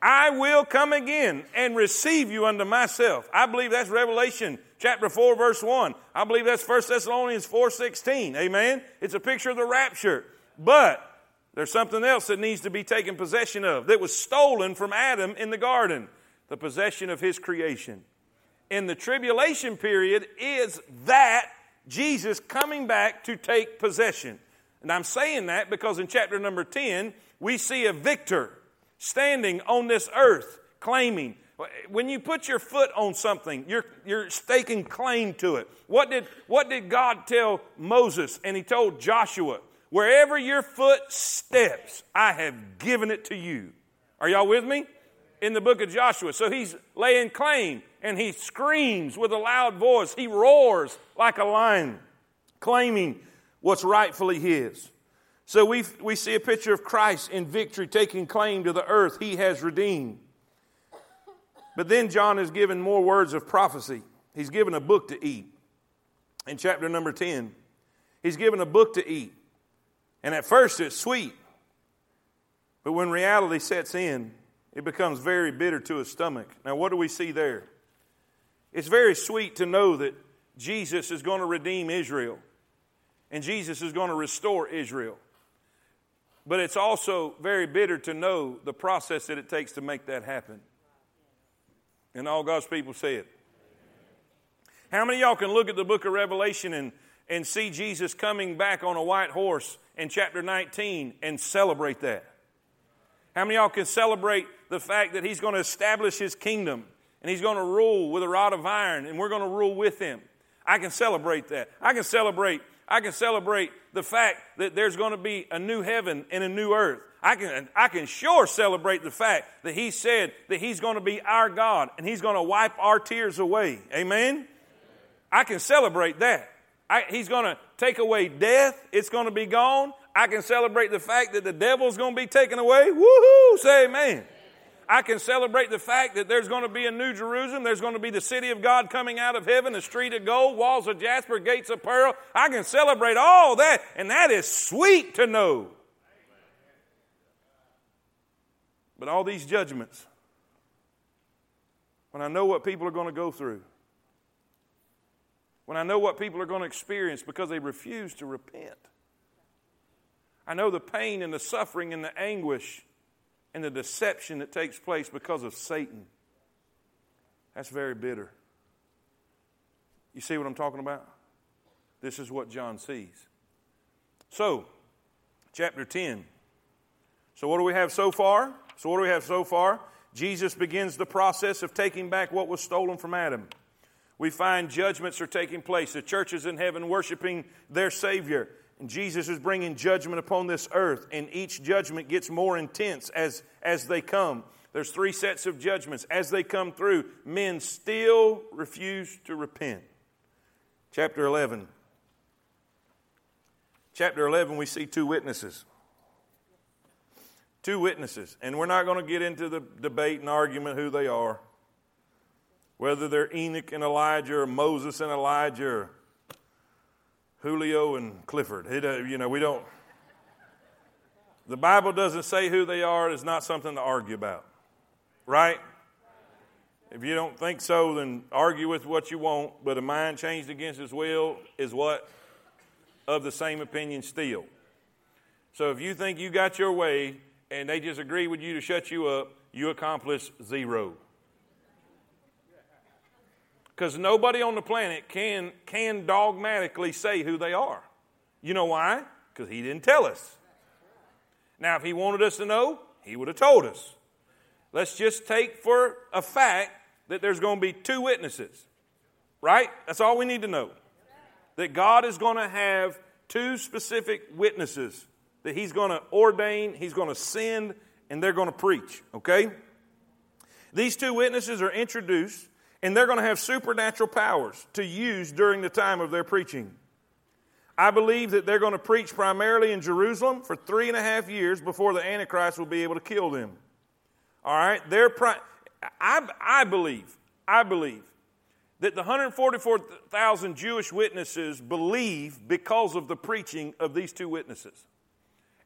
I will come again and receive you unto myself. I believe that's Revelation chapter 4, verse 1. I believe that's 1 Thessalonians 4 16. Amen. It's a picture of the rapture. But there's something else that needs to be taken possession of that was stolen from Adam in the garden the possession of his creation. In the tribulation period is that Jesus coming back to take possession. And I'm saying that because in chapter number 10, we see a victor standing on this earth claiming. When you put your foot on something, you're, you're staking claim to it. What did, what did God tell Moses and he told Joshua? Wherever your foot steps, I have given it to you. Are y'all with me? In the book of Joshua. So he's laying claim and he screams with a loud voice. He roars like a lion, claiming what's rightfully his. So we, we see a picture of Christ in victory taking claim to the earth he has redeemed. But then John is given more words of prophecy. He's given a book to eat. In chapter number 10, he's given a book to eat. And at first it's sweet. But when reality sets in, it becomes very bitter to his stomach. Now, what do we see there? It's very sweet to know that Jesus is going to redeem Israel and Jesus is going to restore Israel. But it's also very bitter to know the process that it takes to make that happen. And all God's people say it. How many y'all can look at the book of Revelation and, and see Jesus coming back on a white horse in chapter 19 and celebrate that? How many y'all can celebrate the fact that he's going to establish his kingdom and he's going to rule with a rod of iron and we're going to rule with him? I can celebrate that. I can celebrate I can celebrate the fact that there's going to be a new heaven and a new earth. I can, I can sure celebrate the fact that He said that He's going to be our God and He's going to wipe our tears away. Amen? I can celebrate that. I, he's going to take away death, it's going to be gone. I can celebrate the fact that the devil's going to be taken away. Woohoo! Say amen. I can celebrate the fact that there's going to be a new Jerusalem. There's going to be the city of God coming out of heaven, a street of gold, walls of jasper, gates of pearl. I can celebrate all that, and that is sweet to know. But all these judgments, when I know what people are going to go through, when I know what people are going to experience because they refuse to repent, I know the pain and the suffering and the anguish and the deception that takes place because of Satan. That's very bitter. You see what I'm talking about? This is what John sees. So, chapter 10. So, what do we have so far? So, what do we have so far? Jesus begins the process of taking back what was stolen from Adam. We find judgments are taking place. The church is in heaven worshiping their Savior And Jesus is bringing judgment upon this earth, and each judgment gets more intense as, as they come. There's three sets of judgments. As they come through, men still refuse to repent. Chapter 11. Chapter 11, we see two witnesses. Two witnesses. And we're not going to get into the debate and argument who they are. Whether they're Enoch and Elijah or Moses and Elijah or Julio and Clifford. It, uh, you know, we don't. The Bible doesn't say who they are. It's not something to argue about. Right? If you don't think so, then argue with what you want. But a mind changed against his will is what? Of the same opinion still. So if you think you got your way and they just agree with you to shut you up, you accomplish zero. Because nobody on the planet can, can dogmatically say who they are. You know why? Because he didn't tell us. Now, if he wanted us to know, he would have told us. Let's just take for a fact that there's going to be two witnesses, right? That's all we need to know. That God is going to have two specific witnesses that He's going to ordain, He's going to send, and they're going to preach, okay? These two witnesses are introduced and they're going to have supernatural powers to use during the time of their preaching. I believe that they're going to preach primarily in Jerusalem for three and a half years before the Antichrist will be able to kill them. All right? They're pri- I, I believe, I believe that the 144,000 Jewish witnesses believe because of the preaching of these two witnesses.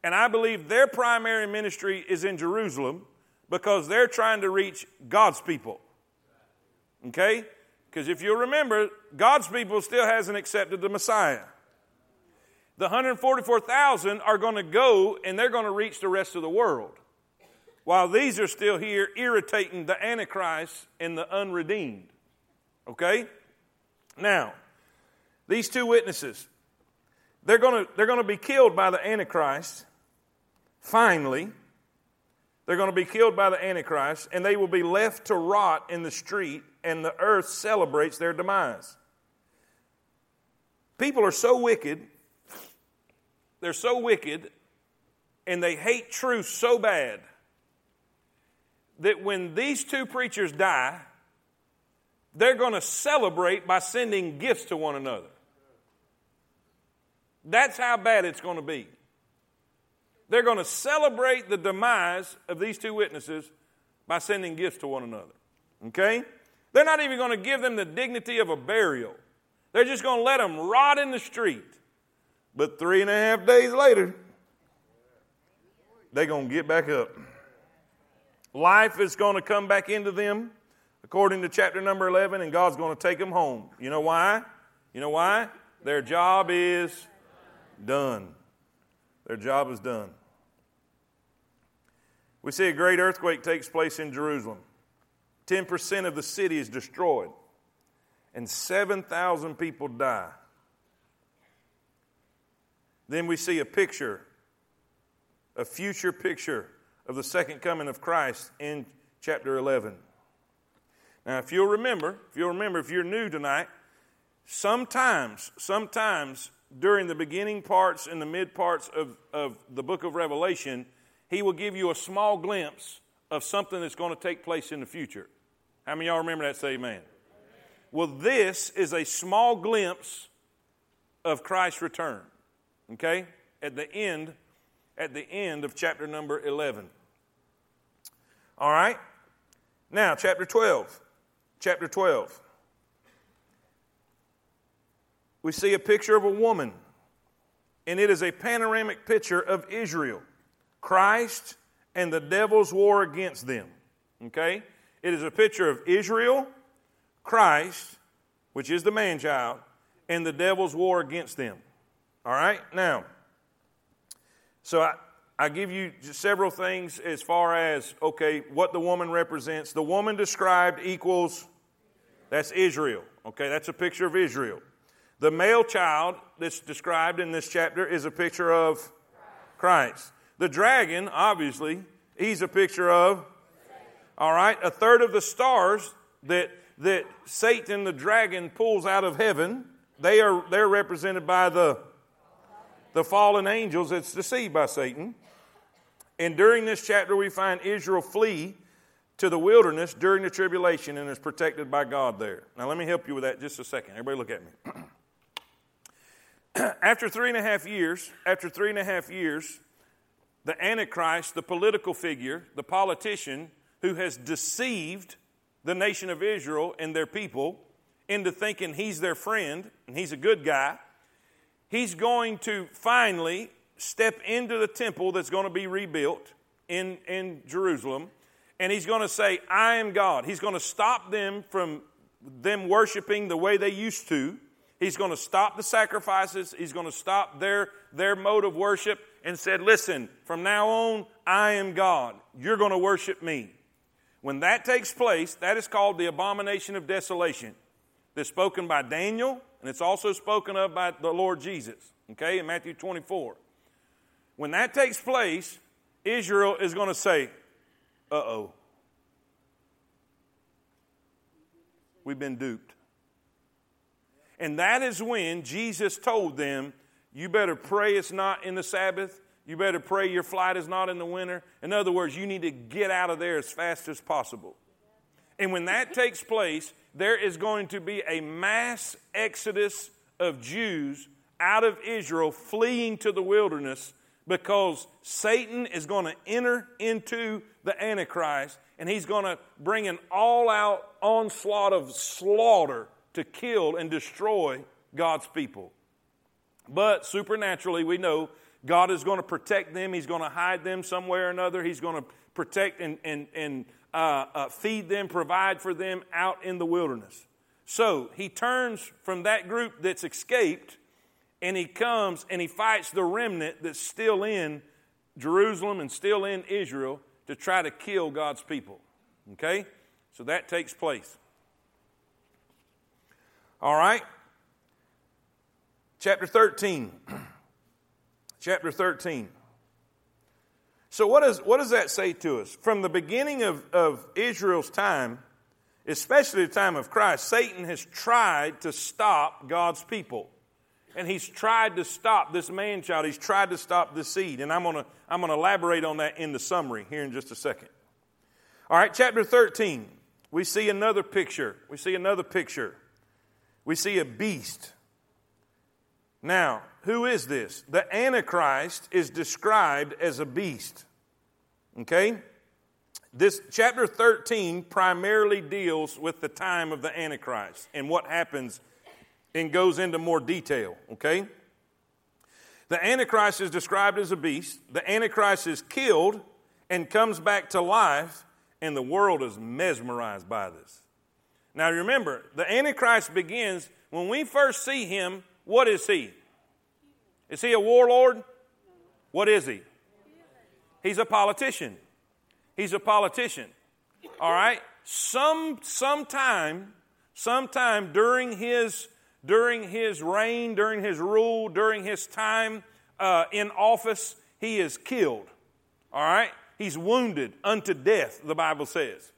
And I believe their primary ministry is in Jerusalem because they're trying to reach God's people. Okay? Because if you'll remember, God's people still hasn't accepted the Messiah. The 144,000 are going to go and they're going to reach the rest of the world. While these are still here irritating the Antichrist and the unredeemed. Okay? Now, these two witnesses, they're going to, they're going to be killed by the Antichrist finally. They're going to be killed by the Antichrist, and they will be left to rot in the street and the earth celebrates their demise. People are so wicked, they're so wicked, and they hate truth so bad that when these two preachers die, they're going to celebrate by sending gifts to one another. That's how bad it's going to be. They're going to celebrate the demise of these two witnesses by sending gifts to one another. Okay? They're not even going to give them the dignity of a burial. They're just going to let them rot in the street. But three and a half days later, they're going to get back up. Life is going to come back into them, according to chapter number 11, and God's going to take them home. You know why? You know why? Their job is done. Their job is done. We see a great earthquake takes place in Jerusalem. 10% of the city is destroyed, and 7,000 people die. Then we see a picture, a future picture of the second coming of Christ in chapter 11. Now, if you'll remember, if you'll remember, if you're new tonight, sometimes, sometimes during the beginning parts and the mid parts of, of the book of Revelation, he will give you a small glimpse of something that's going to take place in the future. How many y'all remember that? Say amen. amen. Well, this is a small glimpse of Christ's return. Okay? At the end, at the end of chapter number 11. All right? Now, chapter 12. Chapter 12. We see a picture of a woman, and it is a panoramic picture of Israel. Christ and the devil's war against them. Okay? It is a picture of Israel, Christ, which is the man child, and the devil's war against them. All right? Now, so I, I give you several things as far as, okay, what the woman represents. The woman described equals, that's Israel. Okay, that's a picture of Israel. The male child that's described in this chapter is a picture of Christ. The dragon, obviously, he's a picture of, all right, a third of the stars that, that Satan, the dragon, pulls out of heaven, they are, they're represented by the, the fallen angels that's deceived by Satan. And during this chapter, we find Israel flee to the wilderness during the tribulation and is protected by God there. Now, let me help you with that just a second. Everybody, look at me. after three and a half years, after three and a half years, the Antichrist, the political figure, the politician who has deceived the nation of Israel and their people into thinking he's their friend and he's a good guy, he's going to finally step into the temple that's going to be rebuilt in, in Jerusalem and he's going to say, I am God. He's going to stop them from them worshiping the way they used to. He's going to stop the sacrifices. He's going to stop their, their mode of worship and said, Listen, from now on, I am God. You're going to worship me. When that takes place, that is called the abomination of desolation. That's spoken by Daniel, and it's also spoken of by the Lord Jesus, okay, in Matthew 24. When that takes place, Israel is going to say, Uh oh. We've been duped. And that is when Jesus told them, You better pray it's not in the Sabbath. You better pray your flight is not in the winter. In other words, you need to get out of there as fast as possible. And when that takes place, there is going to be a mass exodus of Jews out of Israel fleeing to the wilderness because Satan is going to enter into the Antichrist and he's going to bring an all out onslaught of slaughter to kill and destroy God's people. But supernaturally, we know God is going to protect them. He's going to hide them somewhere or another. He's going to protect and, and, and uh, uh, feed them, provide for them out in the wilderness. So he turns from that group that's escaped and he comes and he fights the remnant that's still in Jerusalem and still in Israel to try to kill God's people. Okay? So that takes place. All right? Chapter 13. Chapter 13. So, what, is, what does that say to us? From the beginning of, of Israel's time, especially the time of Christ, Satan has tried to stop God's people. And he's tried to stop this man child. He's tried to stop the seed. And I'm going to I'm to elaborate on that in the summary here in just a second. All right, chapter 13. We see another picture. We see another picture we see a beast. Now, who is this? The Antichrist is described as a beast. Okay? This chapter 13 primarily deals with the time of the Antichrist and what happens and goes into more detail. Okay? The Antichrist is described as a beast. The Antichrist is killed and comes back to life, and the world is mesmerized by this. Now remember, the Antichrist begins when we first see him, what is he? Is he a warlord? What is he? He's a politician. He's a politician. All right? Some sometime sometime during his during his reign, during his rule, during his time uh, in office, he is killed. All right? He's wounded unto death, the Bible says.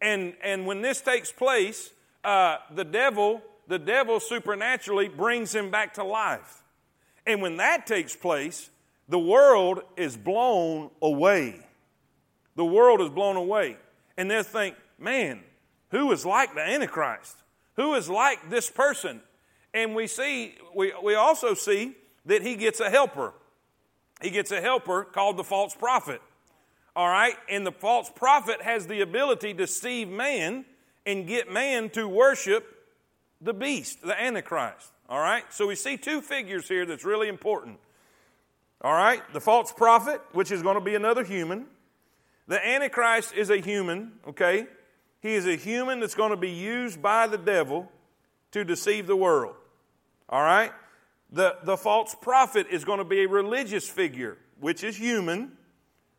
And, and when this takes place, uh, the devil, the devil supernaturally brings him back to life. And when that takes place, the world is blown away. The world is blown away. And they'll think, man, who is like the Antichrist? Who is like this person? And we see, we, we also see that he gets a helper. He gets a helper called the false prophet. All right? And the false prophet has the ability to deceive man and get man to worship the beast, the Antichrist. All right? So we see two figures here that's really important. All right? The false prophet, which is going to be another human. The Antichrist is a human, okay? He is a human that's going to be used by the devil to deceive the world. All right? The, the false prophet is going to be a religious figure, which is human,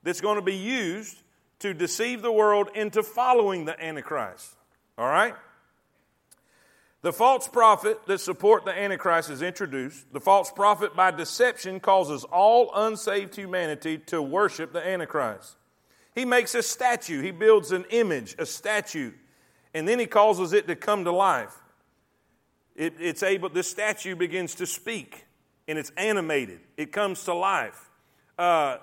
that's going to be used to deceive the world into following the Antichrist. All right? The false prophet that support the Antichrist is introduced. The false prophet by deception causes all unsaved humanity to worship the Antichrist. He makes a statue. He builds an image, a statue, and then he causes it to come to life. It, it's able, this statue begins to speak. and it's animated, it comes to life. Uh,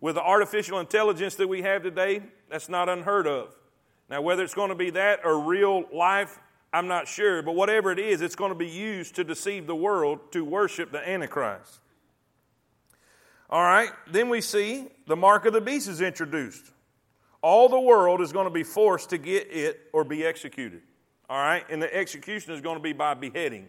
with the artificial intelligence that we have today, that's not unheard of. Now, whether it's going to be that or real life, I'm not sure, but whatever it is, it's going to be used to deceive the world to worship the Antichrist. All right, then we see the mark of the beast is introduced. All the world is going to be forced to get it or be executed. All right, and the execution is going to be by beheading.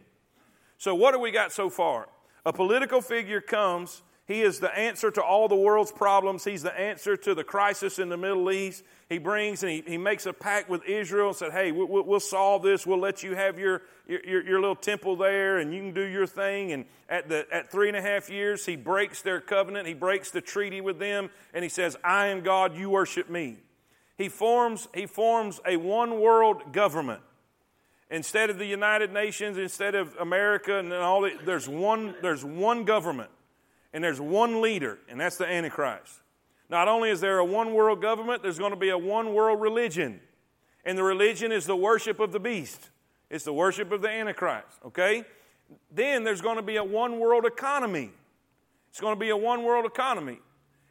So, what have we got so far? A political figure comes he is the answer to all the world's problems. He's the answer to the crisis in the Middle East. He brings and he, he makes a pact with Israel and said, Hey, we'll, we'll solve this. We'll let you have your, your, your, little temple there and you can do your thing. And at, the, at three and a half years, he breaks their covenant. He breaks the treaty with them and he says, I am God, you worship me. He forms, he forms a one world government. Instead of the United Nations, instead of America and all that, there's one, there's one government and there's one leader, and that's the Antichrist. Not only is there a one world government, there's going to be a one world religion. And the religion is the worship of the beast, it's the worship of the Antichrist, okay? Then there's going to be a one world economy. It's going to be a one world economy.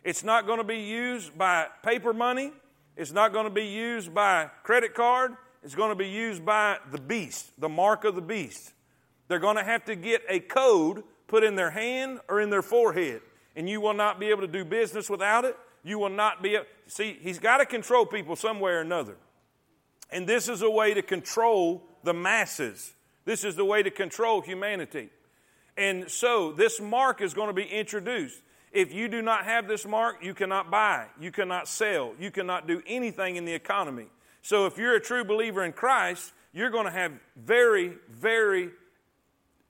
It's not going to be used by paper money, it's not going to be used by credit card, it's going to be used by the beast, the mark of the beast. They're going to have to get a code put in their hand or in their forehead, and you will not be able to do business without it. You will not be able, see, he's got to control people some way or another. And this is a way to control the masses. This is the way to control humanity. And so this mark is going to be introduced. If you do not have this mark, you cannot buy, you cannot sell, you cannot do anything in the economy. So if you're a true believer in Christ, you're going to have very, very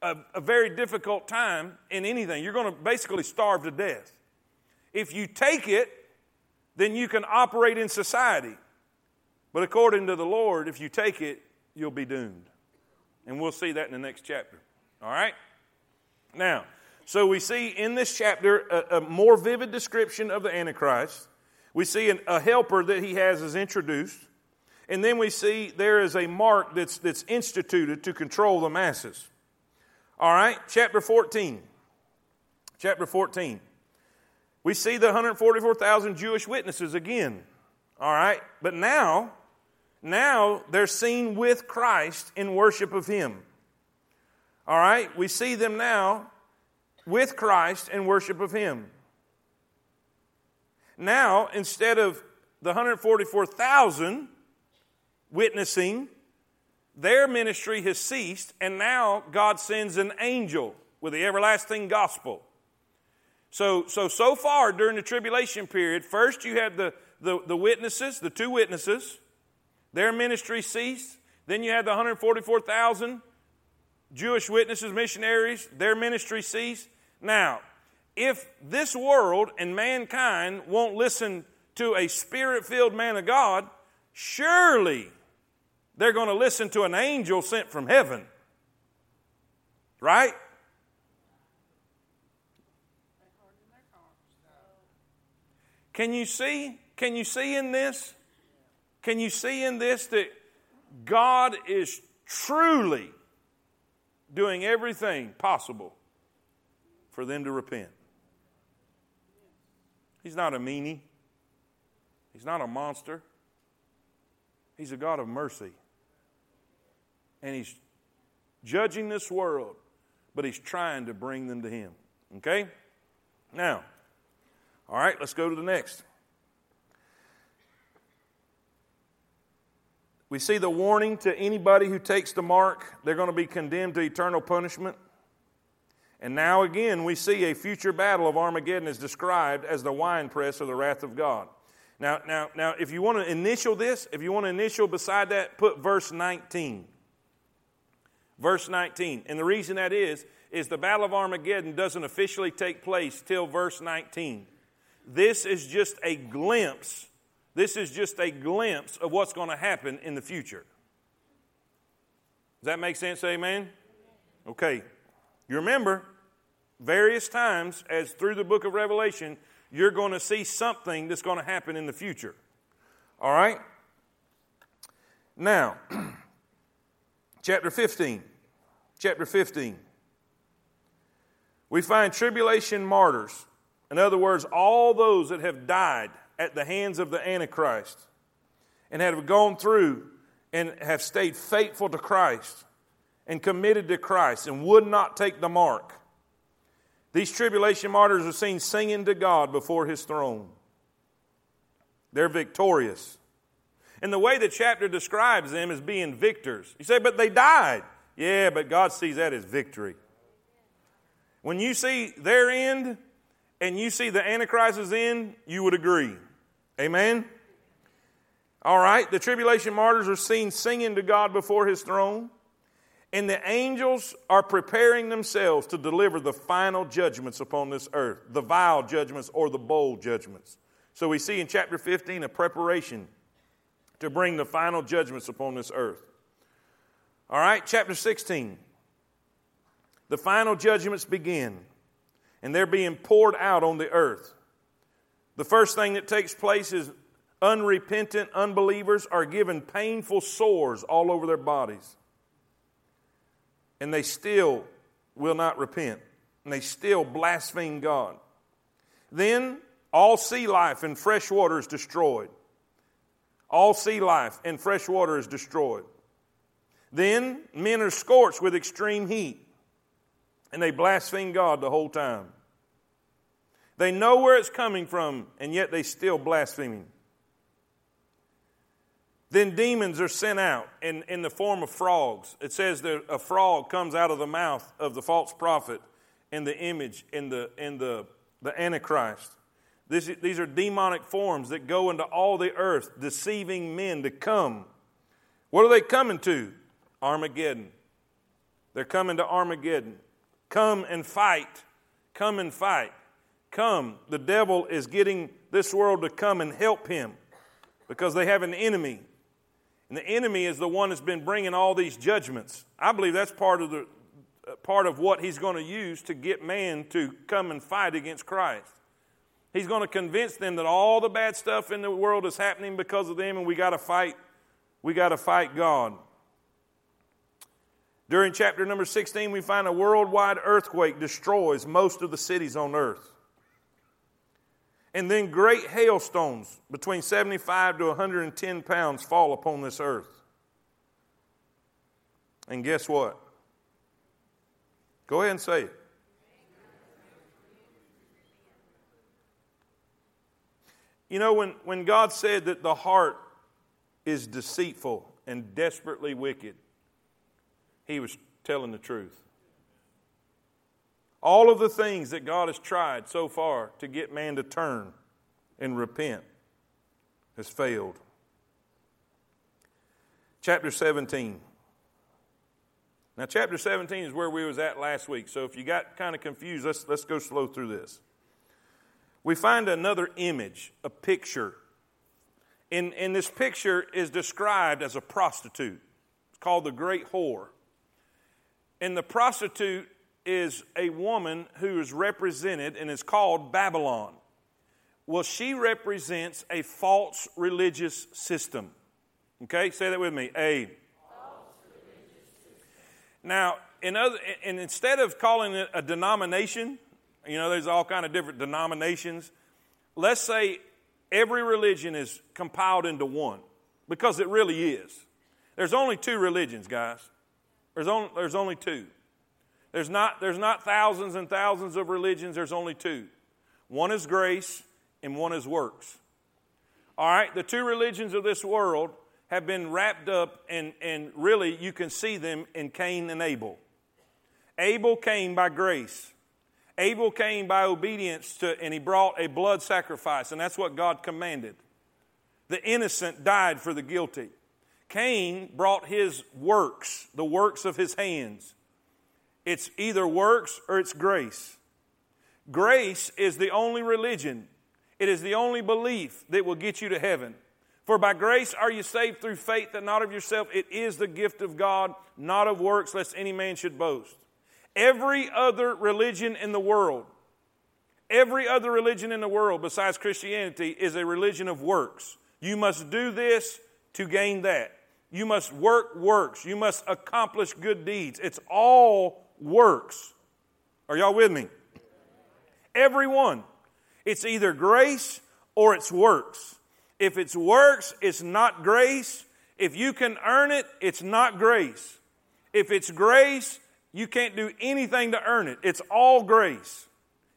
a, a very difficult time in anything. You're going to basically starve to death. If you take it, then you can operate in society. But according to the Lord, if you take it, you'll be doomed. And we'll see that in the next chapter. All right? Now, so we see in this chapter a, a more vivid description of the Antichrist. We see an, a helper that he has is introduced. And then we see there is a mark that's, that's instituted to control the masses. All right, chapter 14. Chapter 14. We see the 144,000 Jewish witnesses again. All right, but now, now they're seen with Christ in worship of Him. All right, we see them now with Christ in worship of Him. Now, instead of the 144,000 witnessing, their ministry has ceased, and now God sends an angel with the everlasting gospel. So, so, so far during the tribulation period, first you had the, the, the witnesses, the two witnesses, their ministry ceased. Then you had the 144,000 Jewish witnesses, missionaries, their ministry ceased. Now, if this world and mankind won't listen to a spirit filled man of God, surely they're going to listen to an angel sent from heaven. Right? Can you see? Can you see in this? Can you see in this that God is truly doing everything possible for them to repent? He's not a meanie. He's not a monster. He's a God of mercy and he's judging this world, but he's trying to bring them to him. Okay? Now, all right, let's go to the next. We see the warning to anybody who takes the mark, they're going to be condemned to eternal punishment. And now again, we see a future battle of Armageddon is described as the winepress of the wrath of God. Now, now, now, if you want to initial this, if you want to initial beside that, put verse 19. Verse 19. And the reason that is, is the Battle of Armageddon doesn't officially take place till verse 19. This is just a glimpse. This is just a glimpse of what's going to happen in the future. Does that make sense? Amen? Okay. You remember, various times as through the book of Revelation, you're going to see something that's going to happen in the future. All right? Now, chapter 15 chapter 15. We find tribulation martyrs. In other words, all those that have died at the hands of the Antichrist and have gone through and have stayed faithful to Christ and committed to Christ and would not take the mark. These tribulation martyrs are seen singing to God before his throne. They're victorious. And the way the chapter describes them as being victors. You say, but they died. Yeah, but God sees that as victory. When you see their end and you see the Antichrist's end, you would agree. Amen? All right, the tribulation martyrs are seen singing to God before his throne, and the angels are preparing themselves to deliver the final judgments upon this earth, the vial judgments or the bowl judgments. So we see in chapter 15 a preparation to bring the final judgments upon this earth. All right, chapter 16. The final judgments begin, and they're being poured out on the earth. The first thing that takes place is unrepentant unbelievers are given painful sores all over their bodies. And they still will not repent, and they still blaspheme God. Then all sea life and fresh water is destroyed. All sea life and fresh water is destroyed. Then men are scorched with extreme heat and they blaspheme God the whole time. They know where it's coming from, and yet they still blaspheme Him. Then demons are sent out in, in the form of frogs. It says that a frog comes out of the mouth of the false prophet in the image, in the, in the, the Antichrist. This, these are demonic forms that go into all the earth, deceiving men to come. What are they coming to? Armageddon. They're coming to Armageddon. Come and fight. Come and fight. Come. The devil is getting this world to come and help him because they have an enemy. And the enemy is the one that's been bringing all these judgments. I believe that's part of the uh, part of what he's going to use to get man to come and fight against Christ. He's going to convince them that all the bad stuff in the world is happening because of them and we got to fight we got to fight God. During chapter number 16, we find a worldwide earthquake destroys most of the cities on earth. And then great hailstones between 75 to 110 pounds fall upon this earth. And guess what? Go ahead and say it. You know, when, when God said that the heart is deceitful and desperately wicked, he was telling the truth. All of the things that God has tried so far to get man to turn and repent has failed. Chapter 17. Now, chapter 17 is where we was at last week. So if you got kind of confused, let's, let's go slow through this. We find another image, a picture. In, in this picture is described as a prostitute. It's called the Great Whore. And the prostitute is a woman who is represented and is called Babylon. Well, she represents a false religious system. Okay, say that with me. A. False religious system. Now, in other, and instead of calling it a denomination, you know, there's all kind of different denominations. Let's say every religion is compiled into one, because it really is. There's only two religions, guys. There's only, there's only two. There's not, there's not thousands and thousands of religions, there's only two. One is grace and one is works. All right, the two religions of this world have been wrapped up, and, and really you can see them in Cain and Abel. Abel came by grace. Abel came by obedience to, and he brought a blood sacrifice, and that's what God commanded. The innocent died for the guilty. Cain brought his works, the works of his hands. It's either works or it's grace. Grace is the only religion, it is the only belief that will get you to heaven. For by grace are you saved through faith, that not of yourself. It is the gift of God, not of works, lest any man should boast. Every other religion in the world, every other religion in the world besides Christianity is a religion of works. You must do this to gain that. You must work works. You must accomplish good deeds. It's all works. Are y'all with me? Everyone. It's either grace or it's works. If it's works, it's not grace. If you can earn it, it's not grace. If it's grace, you can't do anything to earn it. It's all grace.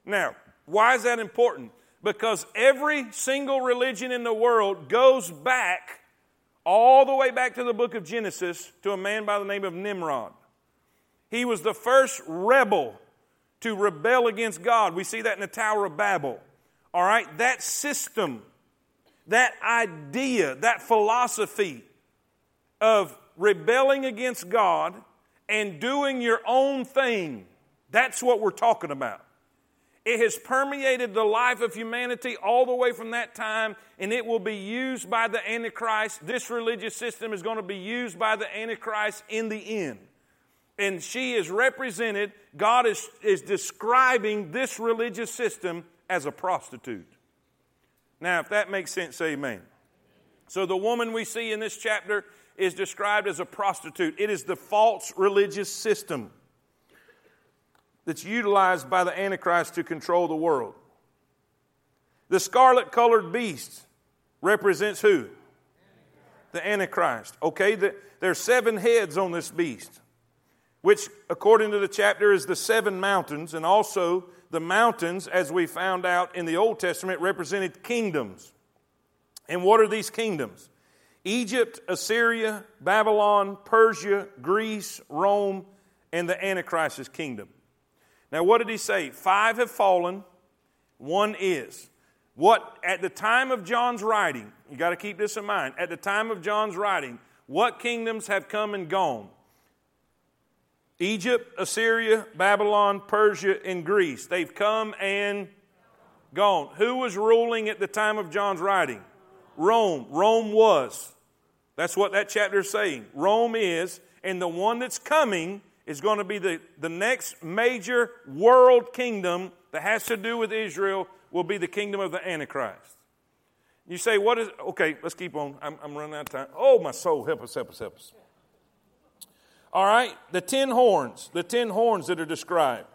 Now, why is that important? Because every single religion in the world goes back all the way back to the book of Genesis to a man by the name of Nimrod. He was the first rebel to rebel against God. We see that in the Tower of Babel. All right? That system, that idea, that philosophy of rebelling against God and doing your own thing, that's what we're talking about. It has permeated the life of humanity all the way from that time, and it will be used by the Antichrist. This religious system is going to be used by the Antichrist in the end. And she is represented, God is, is describing this religious system as a prostitute. Now, if that makes sense, amen. So, the woman we see in this chapter is described as a prostitute. It is the false religious system that's utilized by the Antichrist to control the world. The scarlet colored beast represents who? The Antichrist. Okay, the, there's seven heads on this beast, which, according to the chapter, is the seven mountains, and also the mountains, as we found out in the Old Testament, represented kingdoms. And what are these kingdoms? Egypt, Assyria, Babylon, Persia, Greece, Rome, and the Antichrist's kingdom. Now, what did he say? Five have fallen, one is. What, at the time of John's writing, you got to keep this in mind. At the time of John's writing, what kingdoms have come and gone? Egypt, Assyria, Babylon, Persia, and Greece. They've come and gone. Who was ruling at the time of John's writing? Rome. Rome was. That's what that chapter is saying. Rome is, and the one that's coming is going to be the, the next major world kingdom that has to do with Israel, will be the kingdom of the Antichrist. You say, what is, okay, let's keep on. I'm, I'm running out of time. Oh, my soul, help us, help us, help us. All right, the ten horns, the ten horns that are described.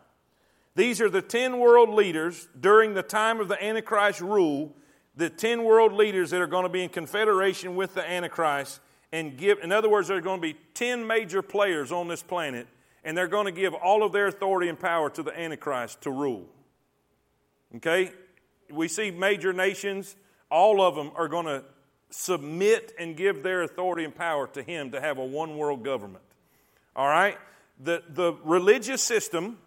These are the ten world leaders during the time of the Antichrist rule, the ten world leaders that are going to be in confederation with the Antichrist and give, in other words, there are going to be 10 major players on this planet and they're going to give all of their authority and power to the Antichrist to rule. Okay? We see major nations, all of them are going to submit and give their authority and power to him to have a one world government. All right? The, the religious system,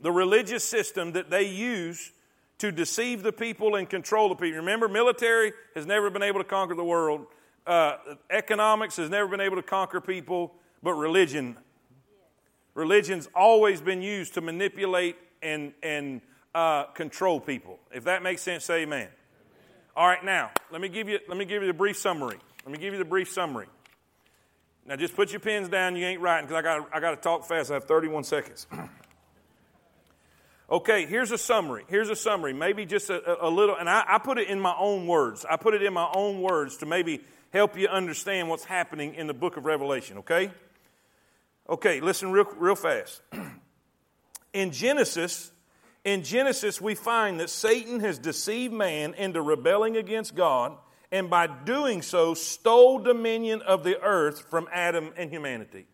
the religious system that they use to deceive the people and control the people. Remember, military has never been able to conquer the world. Uh, economics has never been able to conquer people, but religion religion's always been used to manipulate and, and uh, control people. If that makes sense, say amen. amen. All right, now, let me, give you, let me give you the brief summary. Let me give you the brief summary. Now, just put your pens down. You ain't writing because I got I got to talk fast. I have 31 seconds. okay, here's a summary. Here's a summary. Maybe just a, a little, and I, I put it in my own words. I put it in my own words to maybe help you understand what's happening in the book of Revelation, okay? Okay, listen real, real fast. in Genesis, in Genesis, we find that Satan has deceived man into rebelling against God, and by doing so, stole dominion of the earth from Adam and humanity.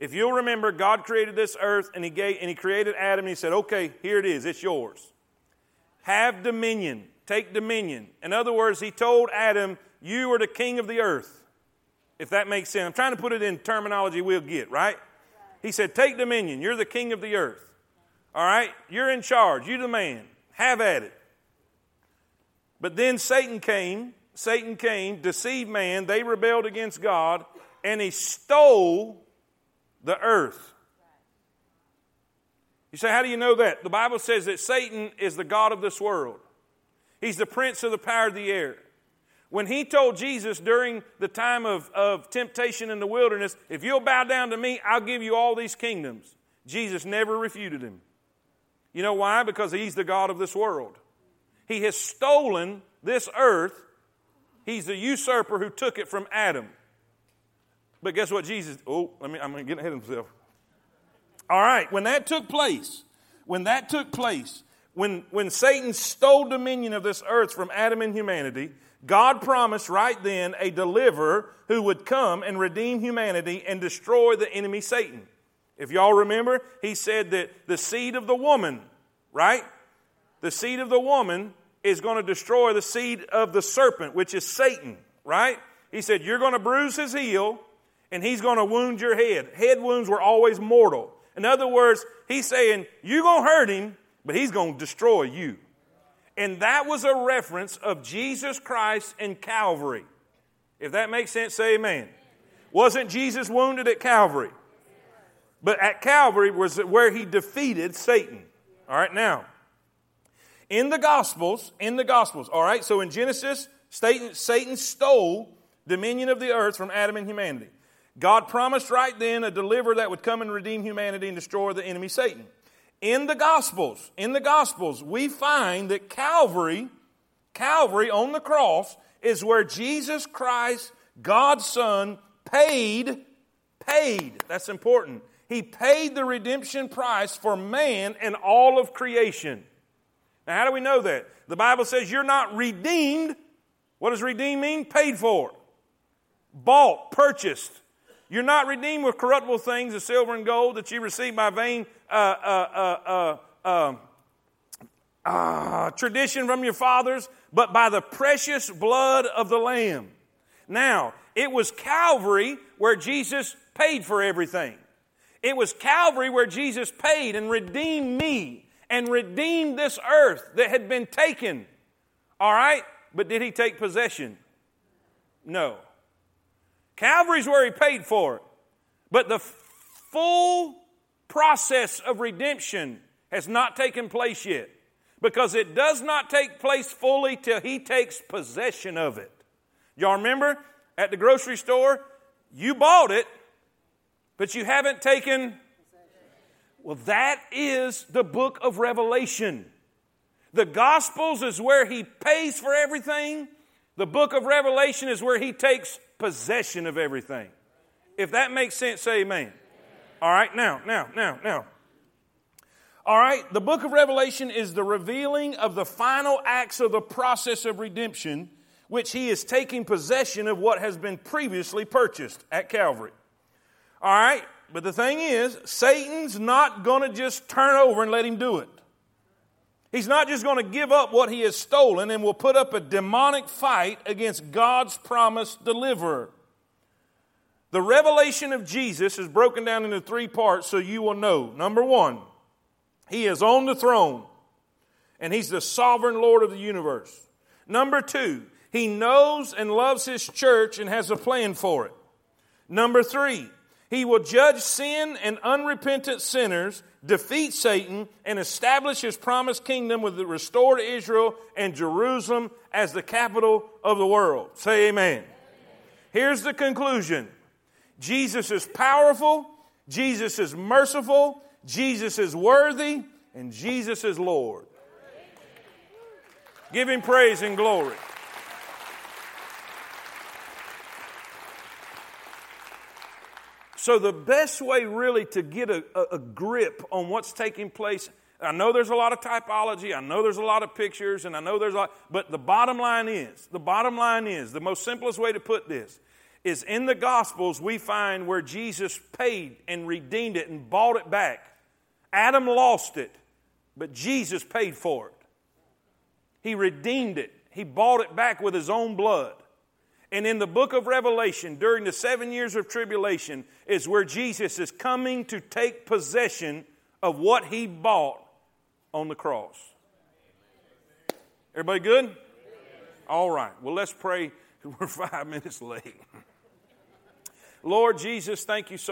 If you'll remember, God created this earth and he, gave, and he created Adam and he said, Okay, here it is, it's yours. Have dominion, take dominion. In other words, he told Adam, You are the king of the earth. If that makes sense. I'm trying to put it in terminology we'll get, right? He said, Take dominion. You're the king of the earth. All right? You're in charge. You're the man. Have at it. But then Satan came. Satan came, deceived man. They rebelled against God, and he stole the earth. You say, How do you know that? The Bible says that Satan is the God of this world, he's the prince of the power of the air. When he told Jesus during the time of, of temptation in the wilderness, if you'll bow down to me, I'll give you all these kingdoms, Jesus never refuted him. You know why? Because he's the God of this world. He has stolen this earth. He's the usurper who took it from Adam. But guess what Jesus, oh, let me, I'm getting ahead of myself. All right, when that took place, when that took place, when, when Satan stole dominion of this earth from Adam and humanity, God promised right then a deliverer who would come and redeem humanity and destroy the enemy Satan. If y'all remember, he said that the seed of the woman, right? The seed of the woman is going to destroy the seed of the serpent, which is Satan, right? He said, You're going to bruise his heel and he's going to wound your head. Head wounds were always mortal. In other words, he's saying, You're going to hurt him, but he's going to destroy you. And that was a reference of Jesus Christ and Calvary. If that makes sense, say amen. Wasn't Jesus wounded at Calvary? But at Calvary was where he defeated Satan. All right, now, in the Gospels, in the Gospels, all right, so in Genesis, Satan, Satan stole dominion of the earth from Adam and humanity. God promised right then a deliverer that would come and redeem humanity and destroy the enemy Satan. In the Gospels, in the Gospels, we find that Calvary, Calvary on the cross, is where Jesus Christ, God's Son, paid, paid, that's important. He paid the redemption price for man and all of creation. Now, how do we know that? The Bible says you're not redeemed. What does redeem mean? Paid for, bought, purchased. You're not redeemed with corruptible things, the silver and gold that you received by vain uh, uh, uh, uh, tradition from your fathers, but by the precious blood of the Lamb. Now, it was Calvary where Jesus paid for everything. It was Calvary where Jesus paid and redeemed me and redeemed this earth that had been taken. All right? But did he take possession? No. Calvary's where he paid for it. But the full process of redemption has not taken place yet because it does not take place fully till he takes possession of it. Y'all remember at the grocery store, you bought it, but you haven't taken. Well, that is the book of Revelation. The Gospels is where he pays for everything. The book of Revelation is where he takes possession of everything. If that makes sense, say amen. All right, now, now, now, now. All right, the book of Revelation is the revealing of the final acts of the process of redemption, which he is taking possession of what has been previously purchased at Calvary. All right, but the thing is, Satan's not going to just turn over and let him do it. He's not just going to give up what he has stolen and will put up a demonic fight against God's promised deliverer. The revelation of Jesus is broken down into three parts so you will know. Number one, he is on the throne and he's the sovereign Lord of the universe. Number two, he knows and loves his church and has a plan for it. Number three, he will judge sin and unrepentant sinners, defeat Satan, and establish his promised kingdom with the restored Israel and Jerusalem as the capital of the world. Say amen. amen. Here's the conclusion Jesus is powerful, Jesus is merciful, Jesus is worthy, and Jesus is Lord. Give him praise and glory. So, the best way really to get a, a, grip on what's taking place, I know there's a lot of typology, I know there's a lot of pictures, and I know there's a lot, but the bottom line is the bottom line is the most simplest way to put this is in the Gospels we find where Jesus paid and redeemed it and bought it back. Adam lost it, but Jesus paid for it. He redeemed it, He bought it back with His own blood. And in the book of Revelation, during the seven years of tribulation, is where Jesus is coming to take possession of what he bought on the cross. Everybody good? All right. Well, let's pray. We're five minutes late. Lord Jesus, thank you so